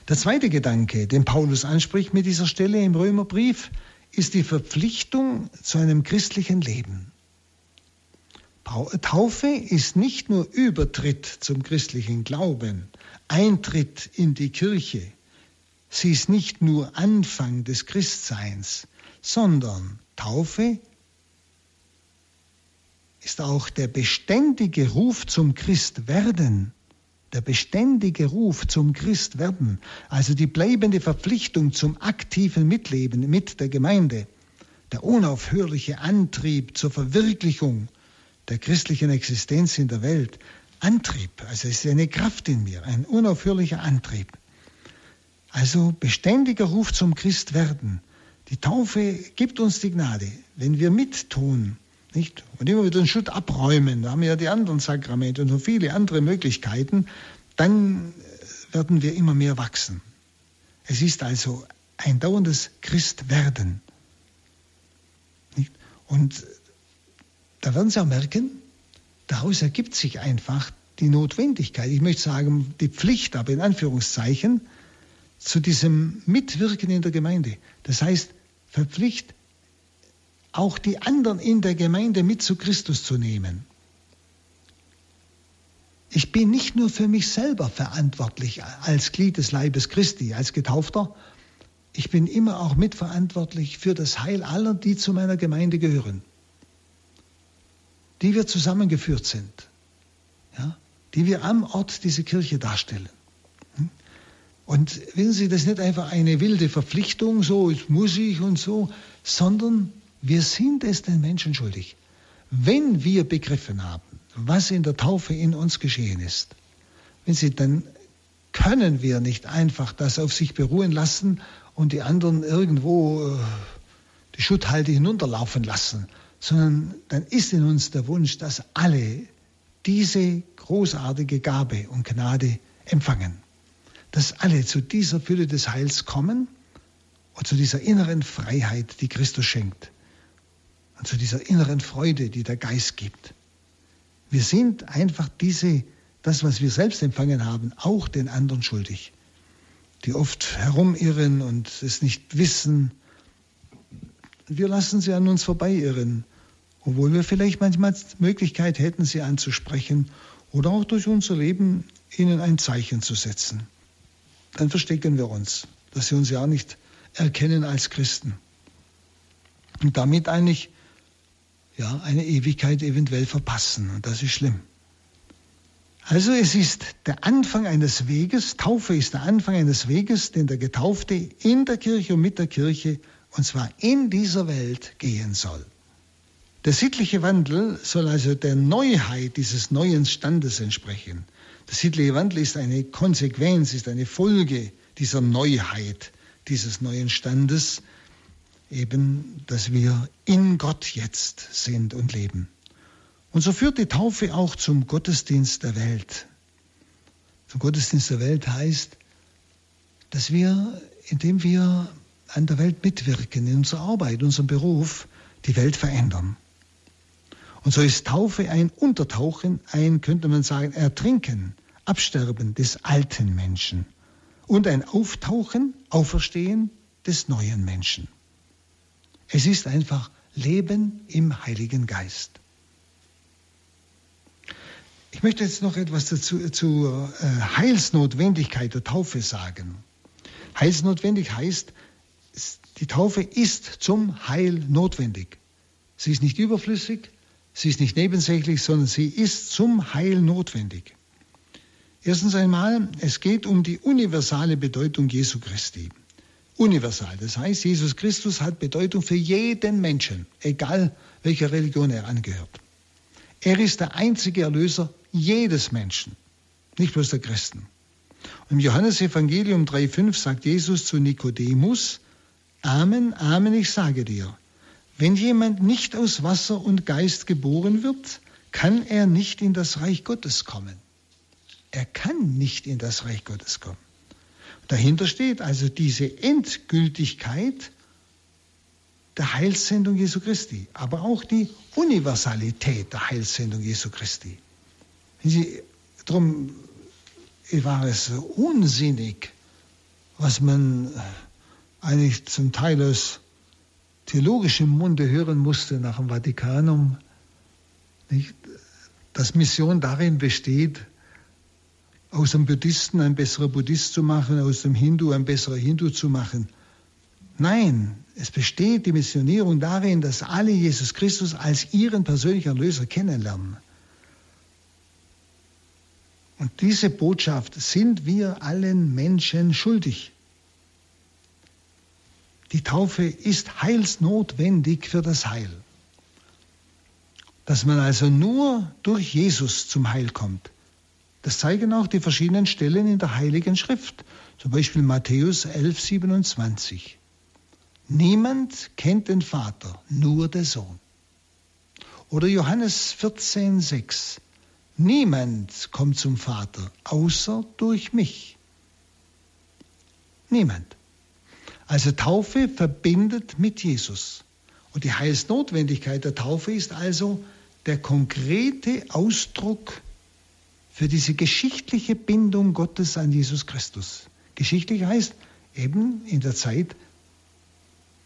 Der zweite Gedanke, den Paulus anspricht mit dieser Stelle im Römerbrief, ist die Verpflichtung zu einem christlichen Leben. Taufe ist nicht nur Übertritt zum christlichen Glauben, Eintritt in die Kirche. Sie ist nicht nur Anfang des Christseins, sondern Taufe ist auch der beständige Ruf zum Christwerden der beständige Ruf zum Christwerden, also die bleibende Verpflichtung zum aktiven Mitleben mit der Gemeinde, der unaufhörliche Antrieb zur Verwirklichung der christlichen Existenz in der Welt, Antrieb, also es ist eine Kraft in mir, ein unaufhörlicher Antrieb. Also beständiger Ruf zum Christwerden. Die Taufe gibt uns die Gnade, wenn wir mittun, nicht? Und immer wieder den Schutt abräumen, da haben wir ja die anderen Sakramente und noch viele andere Möglichkeiten, dann werden wir immer mehr wachsen. Es ist also ein dauerndes Christwerden. Nicht? Und da werden Sie auch merken, daraus ergibt sich einfach die Notwendigkeit, ich möchte sagen, die Pflicht, aber in Anführungszeichen, zu diesem Mitwirken in der Gemeinde. Das heißt, verpflicht auch die anderen in der Gemeinde mit zu Christus zu nehmen. Ich bin nicht nur für mich selber verantwortlich als Glied des Leibes Christi, als Getaufter, ich bin immer auch mitverantwortlich für das Heil aller, die zu meiner Gemeinde gehören, die wir zusammengeführt sind, ja, die wir am Ort dieser Kirche darstellen. Hm? Und wissen Sie, das ist nicht einfach eine wilde Verpflichtung, so muss ich und so, sondern wir sind es den Menschen schuldig. Wenn wir begriffen haben, was in der Taufe in uns geschehen ist, wenn Sie, dann können wir nicht einfach das auf sich beruhen lassen und die anderen irgendwo äh, die Schutthalde hinunterlaufen lassen, sondern dann ist in uns der Wunsch, dass alle diese großartige Gabe und Gnade empfangen. Dass alle zu dieser Fülle des Heils kommen und zu dieser inneren Freiheit, die Christus schenkt. Und zu dieser inneren Freude, die der Geist gibt. Wir sind einfach diese, das, was wir selbst empfangen haben, auch den anderen schuldig. Die oft herumirren und es nicht wissen. Wir lassen sie an uns vorbeiirren obwohl wir vielleicht manchmal Möglichkeit hätten, sie anzusprechen oder auch durch unser Leben ihnen ein Zeichen zu setzen. Dann verstecken wir uns, dass sie uns ja nicht erkennen als Christen. Und damit eigentlich ja, eine Ewigkeit eventuell verpassen. Und das ist schlimm. Also es ist der Anfang eines Weges, Taufe ist der Anfang eines Weges, den der Getaufte in der Kirche und mit der Kirche, und zwar in dieser Welt, gehen soll. Der sittliche Wandel soll also der Neuheit dieses neuen Standes entsprechen. Der sittliche Wandel ist eine Konsequenz, ist eine Folge dieser Neuheit, dieses neuen Standes, eben, dass wir in Gott jetzt sind und leben. Und so führt die Taufe auch zum Gottesdienst der Welt. Zum Gottesdienst der Welt heißt, dass wir, indem wir an der Welt mitwirken, in unserer Arbeit, in unserem Beruf, die Welt verändern. Und so ist Taufe ein Untertauchen, ein, könnte man sagen, Ertrinken, Absterben des alten Menschen und ein Auftauchen, Auferstehen des neuen Menschen. Es ist einfach Leben im Heiligen Geist. Ich möchte jetzt noch etwas dazu, zur äh, Heilsnotwendigkeit der Taufe sagen. Heilsnotwendig heißt, die Taufe ist zum Heil notwendig. Sie ist nicht überflüssig, Sie ist nicht nebensächlich, sondern sie ist zum Heil notwendig. Erstens einmal, es geht um die universale Bedeutung Jesu Christi. Universal, das heißt, Jesus Christus hat Bedeutung für jeden Menschen, egal welcher Religion er angehört. Er ist der einzige Erlöser jedes Menschen, nicht bloß der Christen. Im Johannesevangelium 3,5 sagt Jesus zu Nikodemus, Amen, Amen, ich sage dir, wenn jemand nicht aus Wasser und Geist geboren wird, kann er nicht in das Reich Gottes kommen. Er kann nicht in das Reich Gottes kommen. Dahinter steht also diese Endgültigkeit der Heilssendung Jesu Christi, aber auch die Universalität der Heilssendung Jesu Christi. Sie, darum war es unsinnig, was man eigentlich zum Teil aus theologischem Munde hören musste nach dem Vatikanum, nicht? dass Mission darin besteht, aus dem Buddhisten ein besserer Buddhist zu machen, aus dem Hindu ein besserer Hindu zu machen. Nein, es besteht die Missionierung darin, dass alle Jesus Christus als ihren persönlichen Erlöser kennenlernen. Und diese Botschaft sind wir allen Menschen schuldig. Die Taufe ist heilsnotwendig für das Heil. Dass man also nur durch Jesus zum Heil kommt. Das zeigen auch die verschiedenen Stellen in der Heiligen Schrift, zum Beispiel Matthäus 11, 27. Niemand kennt den Vater, nur der Sohn. Oder Johannes 14, 6. Niemand kommt zum Vater, außer durch mich. Niemand. Also Taufe verbindet mit Jesus. Und die Heilsnotwendigkeit der Taufe ist also der konkrete Ausdruck für diese geschichtliche Bindung Gottes an Jesus Christus. Geschichtlich heißt eben in der Zeit,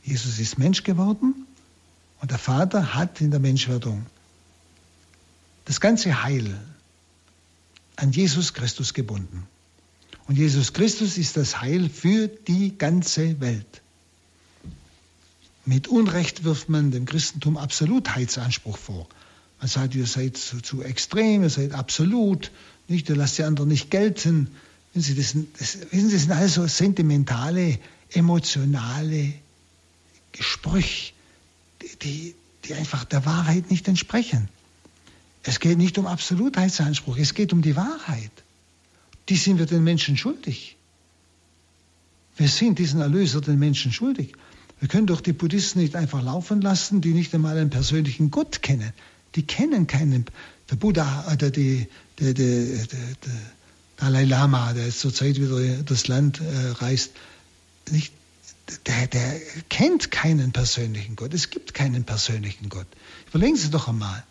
Jesus ist Mensch geworden und der Vater hat in der Menschwerdung das ganze Heil an Jesus Christus gebunden. Und Jesus Christus ist das Heil für die ganze Welt. Mit Unrecht wirft man dem Christentum Absolutheitsanspruch vor. Man sagt, ihr seid zu, zu extrem, ihr seid absolut, nicht, ihr lasst die anderen nicht gelten. Wissen Sie, das, das, wissen Sie, das sind also sentimentale, emotionale Sprüche, die, die, die einfach der Wahrheit nicht entsprechen. Es geht nicht um Absolutheitsanspruch, es geht um die Wahrheit die sind wir den Menschen schuldig. Wir sind diesen Erlöser den Menschen schuldig. Wir können doch die Buddhisten nicht einfach laufen lassen, die nicht einmal einen persönlichen Gott kennen. Die kennen keinen. Der Buddha oder die, der, der, der, der Dalai Lama, der jetzt zurzeit wieder das Land äh, reist, nicht, der, der kennt keinen persönlichen Gott. Es gibt keinen persönlichen Gott. Überlegen Sie doch einmal.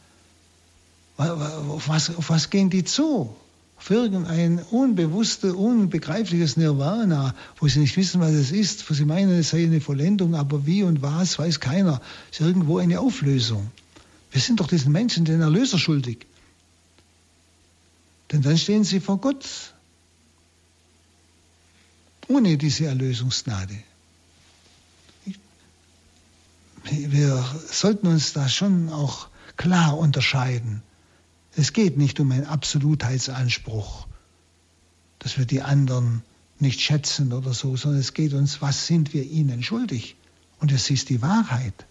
Auf was, auf was gehen die zu? Auf irgendein unbewusstes, unbegreifliches Nirvana, wo sie nicht wissen, was es ist, wo sie meinen, es sei eine Vollendung, aber wie und was, weiß keiner. Es ist irgendwo eine Auflösung. Wir sind doch diesen Menschen den Erlöser schuldig. Denn dann stehen sie vor Gott ohne diese Erlösungsgnade. Wir sollten uns da schon auch klar unterscheiden. Es geht nicht um einen Absolutheitsanspruch, dass wir die anderen nicht schätzen oder so, sondern es geht uns, was sind wir ihnen schuldig? Und es ist die Wahrheit.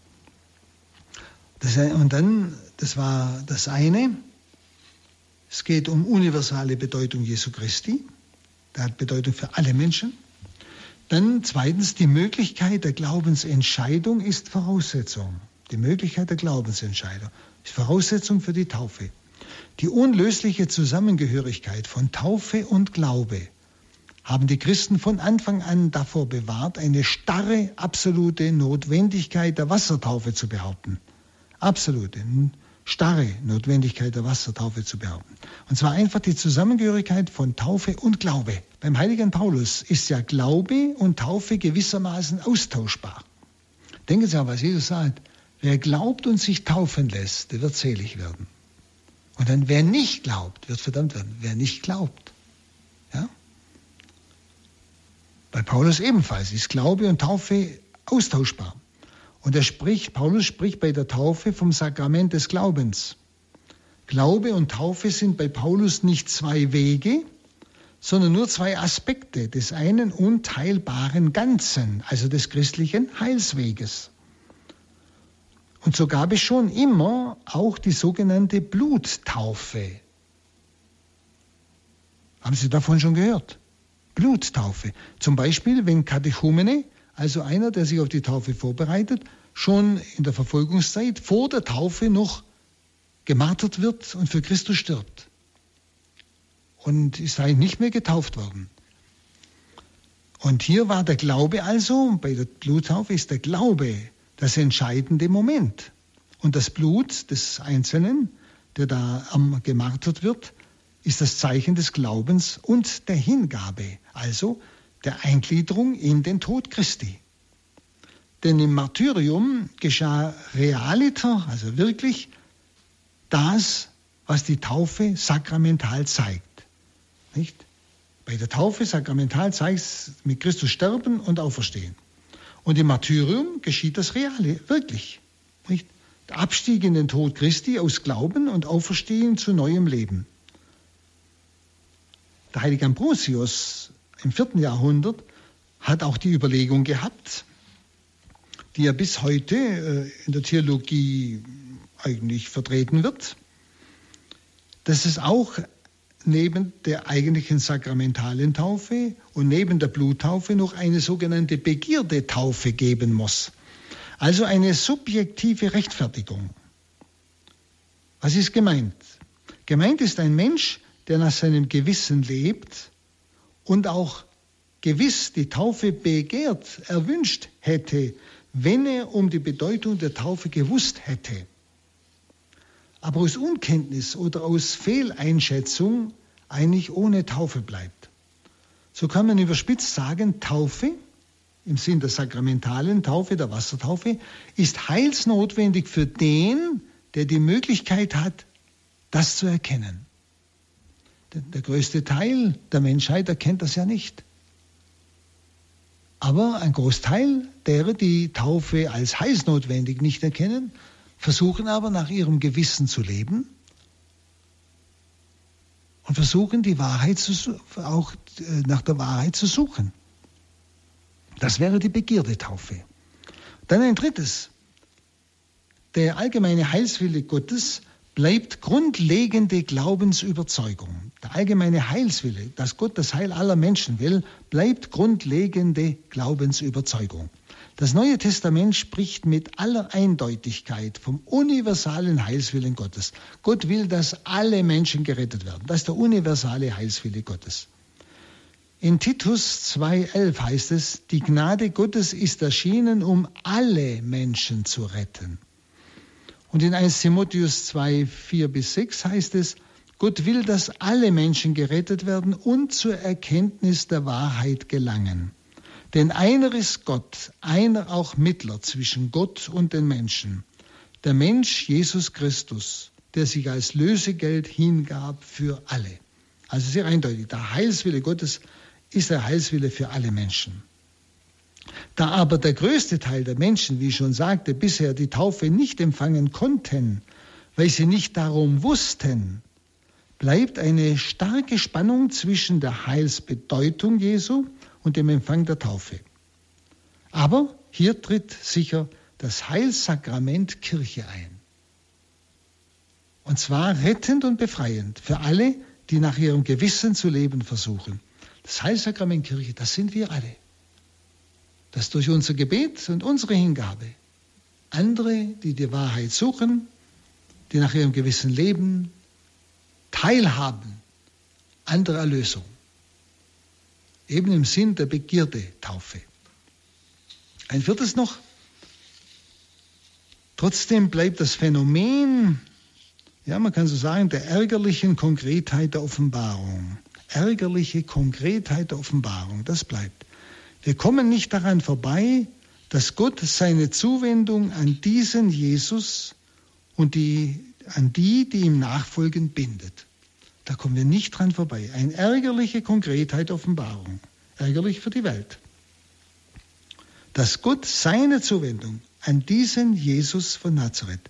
Das, und dann, das war das eine, es geht um universale Bedeutung Jesu Christi. Der hat Bedeutung für alle Menschen. Dann zweitens, die Möglichkeit der Glaubensentscheidung ist Voraussetzung. Die Möglichkeit der Glaubensentscheidung ist Voraussetzung für die Taufe. Die unlösliche Zusammengehörigkeit von Taufe und Glaube haben die Christen von Anfang an davor bewahrt, eine starre, absolute Notwendigkeit der Wassertaufe zu behaupten. Absolute, starre Notwendigkeit der Wassertaufe zu behaupten. Und zwar einfach die Zusammengehörigkeit von Taufe und Glaube. Beim heiligen Paulus ist ja Glaube und Taufe gewissermaßen austauschbar. Denken Sie an, was Jesus sagt. Wer glaubt und sich taufen lässt, der wird selig werden. Und dann, wer nicht glaubt, wird verdammt werden. Wer nicht glaubt. Ja? Bei Paulus ebenfalls ist Glaube und Taufe austauschbar. Und er spricht, Paulus spricht bei der Taufe vom Sakrament des Glaubens. Glaube und Taufe sind bei Paulus nicht zwei Wege, sondern nur zwei Aspekte des einen unteilbaren Ganzen, also des christlichen Heilsweges. Und so gab es schon immer auch die sogenannte Bluttaufe. Haben Sie davon schon gehört? Bluttaufe. Zum Beispiel, wenn Katechumene also einer, der sich auf die Taufe vorbereitet, schon in der Verfolgungszeit vor der Taufe noch gemartert wird und für Christus stirbt. Und ist eigentlich nicht mehr getauft worden. Und hier war der Glaube also, bei der Bluttaufe ist der Glaube das entscheidende Moment. Und das Blut des Einzelnen, der da gemartert wird, ist das Zeichen des Glaubens und der Hingabe. Also der Eingliederung in den Tod Christi. Denn im Martyrium geschah realiter, also wirklich, das, was die Taufe sakramental zeigt. Nicht? Bei der Taufe sakramental zeigt es mit Christus sterben und auferstehen. Und im Martyrium geschieht das Reale, wirklich. Nicht? Der Abstieg in den Tod Christi aus Glauben und Auferstehen zu neuem Leben. Der heilige Ambrosius im vierten Jahrhundert hat auch die Überlegung gehabt, die ja bis heute äh, in der Theologie eigentlich vertreten wird, dass es auch neben der eigentlichen sakramentalen Taufe und neben der Bluttaufe noch eine sogenannte Begierdetaufe geben muss. Also eine subjektive Rechtfertigung. Was ist gemeint? Gemeint ist ein Mensch, der nach seinem Gewissen lebt und auch gewiss die Taufe begehrt, erwünscht hätte, wenn er um die Bedeutung der Taufe gewusst hätte. Aber aus Unkenntnis oder aus Fehleinschätzung eigentlich ohne Taufe bleibt. So kann man überspitzt sagen, Taufe im Sinn der sakramentalen Taufe, der Wassertaufe, ist heilsnotwendig für den, der die Möglichkeit hat, das zu erkennen. Der größte Teil der Menschheit erkennt das ja nicht. Aber ein Großteil derer, die Taufe als heißnotwendig nicht erkennen, versuchen aber nach ihrem Gewissen zu leben und versuchen die Wahrheit zu, auch äh, nach der Wahrheit zu suchen. Das wäre die Begierdetaufe. Dann ein drittes. Der allgemeine Heilswille Gottes bleibt grundlegende Glaubensüberzeugung. Der allgemeine Heilswille, dass Gott das Heil aller Menschen will, bleibt grundlegende Glaubensüberzeugung. Das Neue Testament spricht mit aller Eindeutigkeit vom universalen Heilswillen Gottes. Gott will, dass alle Menschen gerettet werden. Das ist der universale Heilswille Gottes. In Titus 2.11 heißt es, die Gnade Gottes ist erschienen, um alle Menschen zu retten. Und in 1 Timotheus 2, 4 bis 6 heißt es, Gott will, dass alle Menschen gerettet werden und zur Erkenntnis der Wahrheit gelangen. Denn einer ist Gott, einer auch Mittler zwischen Gott und den Menschen. Der Mensch Jesus Christus, der sich als Lösegeld hingab für alle. Also sehr eindeutig, der Heilswille Gottes ist der Heilswille für alle Menschen. Da aber der größte Teil der Menschen, wie ich schon sagte, bisher die Taufe nicht empfangen konnten, weil sie nicht darum wussten, bleibt eine starke Spannung zwischen der Heilsbedeutung Jesu und dem Empfang der Taufe. Aber hier tritt sicher das Heilssakrament Kirche ein. Und zwar rettend und befreiend für alle, die nach ihrem Gewissen zu leben versuchen. Das Heilssakrament Kirche, das sind wir alle dass durch unser Gebet und unsere Hingabe andere, die die Wahrheit suchen, die nach ihrem Gewissen leben, teilhaben an der Erlösung. Eben im Sinn der Begierde Taufe. Ein viertes noch. Trotzdem bleibt das Phänomen, ja, man kann so sagen, der ärgerlichen Konkretheit der Offenbarung. Ärgerliche Konkretheit der Offenbarung, das bleibt. Wir kommen nicht daran vorbei, dass Gott seine Zuwendung an diesen Jesus und die, an die, die ihm nachfolgen, bindet. Da kommen wir nicht dran vorbei. Eine ärgerliche Konkretheit Offenbarung. Ärgerlich für die Welt. Dass Gott seine Zuwendung an diesen Jesus von Nazareth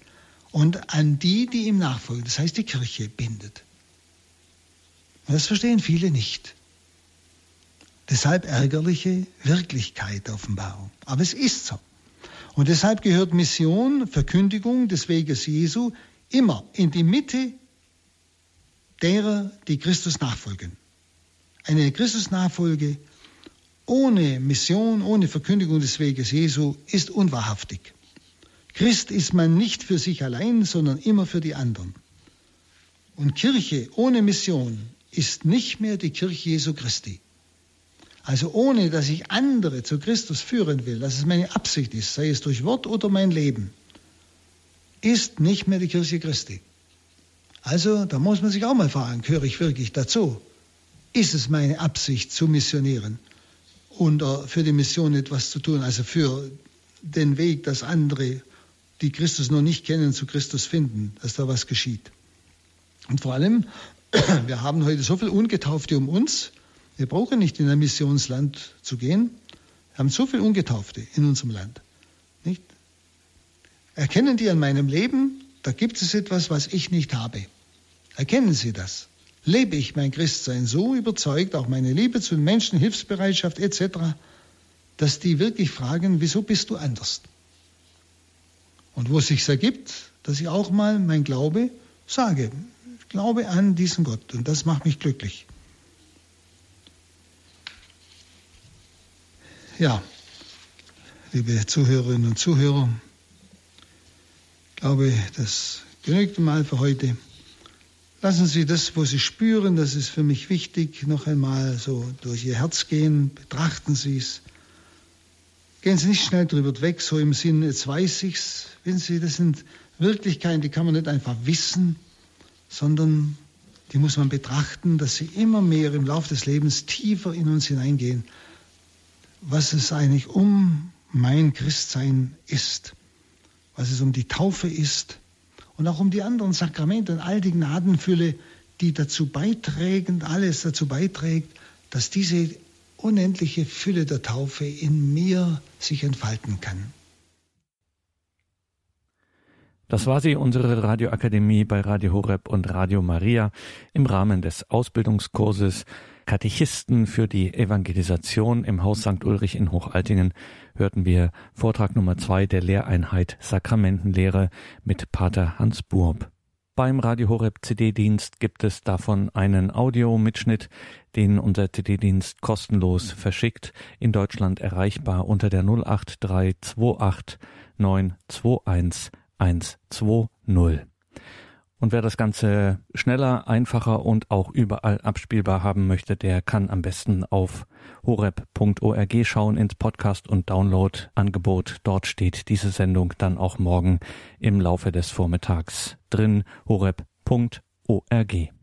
und an die, die ihm nachfolgen, das heißt die Kirche, bindet. Und das verstehen viele nicht. Deshalb ärgerliche Wirklichkeit Offenbarung. Aber es ist so. Und deshalb gehört Mission, Verkündigung des Weges Jesu immer in die Mitte derer, die Christus nachfolgen. Eine Christusnachfolge ohne Mission, ohne Verkündigung des Weges Jesu ist unwahrhaftig. Christ ist man nicht für sich allein, sondern immer für die anderen. Und Kirche ohne Mission ist nicht mehr die Kirche Jesu Christi. Also ohne, dass ich andere zu Christus führen will, dass es meine Absicht ist, sei es durch Wort oder mein Leben, ist nicht mehr die Kirche Christi. Also da muss man sich auch mal fragen, gehöre ich wirklich dazu? Ist es meine Absicht zu missionieren und für die Mission etwas zu tun, also für den Weg, dass andere, die Christus noch nicht kennen, zu Christus finden, dass da was geschieht? Und vor allem, wir haben heute so viele Ungetaufte um uns, wir brauchen nicht in ein Missionsland zu gehen. Wir haben so viele Ungetaufte in unserem Land. Nicht? Erkennen die an meinem Leben, da gibt es etwas, was ich nicht habe. Erkennen Sie das. Lebe ich mein Christsein so überzeugt, auch meine Liebe zu den Menschen, Hilfsbereitschaft etc., dass die wirklich fragen, wieso bist du anders? Und wo es sich ergibt, dass ich auch mal mein Glaube sage. Ich glaube an diesen Gott und das macht mich glücklich. Ja, liebe Zuhörerinnen und Zuhörer, ich glaube, das genügt mal für heute. Lassen Sie das, wo Sie spüren, das ist für mich wichtig, noch einmal so durch Ihr Herz gehen. Betrachten Sie es. Gehen Sie nicht schnell drüber weg, so im Sinne, jetzt weiß ich's. Wissen Sie, das sind Wirklichkeiten, die kann man nicht einfach wissen, sondern die muss man betrachten, dass sie immer mehr im Laufe des Lebens tiefer in uns hineingehen was es eigentlich um mein Christsein ist, was es um die Taufe ist und auch um die anderen Sakramente und all die Gnadenfülle, die dazu beitragen, alles dazu beiträgt, dass diese unendliche Fülle der Taufe in mir sich entfalten kann. Das war sie, unsere Radioakademie bei Radio Horeb und Radio Maria im Rahmen des Ausbildungskurses Katechisten für die Evangelisation im Haus St. Ulrich in Hochaltingen hörten wir Vortrag Nummer zwei der Lehreinheit Sakramentenlehre mit Pater Hans Burb. Beim Radio Horeb CD-Dienst gibt es davon einen Audiomitschnitt, den unser CD-Dienst kostenlos verschickt, in Deutschland erreichbar unter der 08328 921 120. Und wer das Ganze schneller, einfacher und auch überall abspielbar haben möchte, der kann am besten auf horeb.org schauen ins Podcast- und Download-Angebot. Dort steht diese Sendung dann auch morgen im Laufe des Vormittags drin. horeb.org.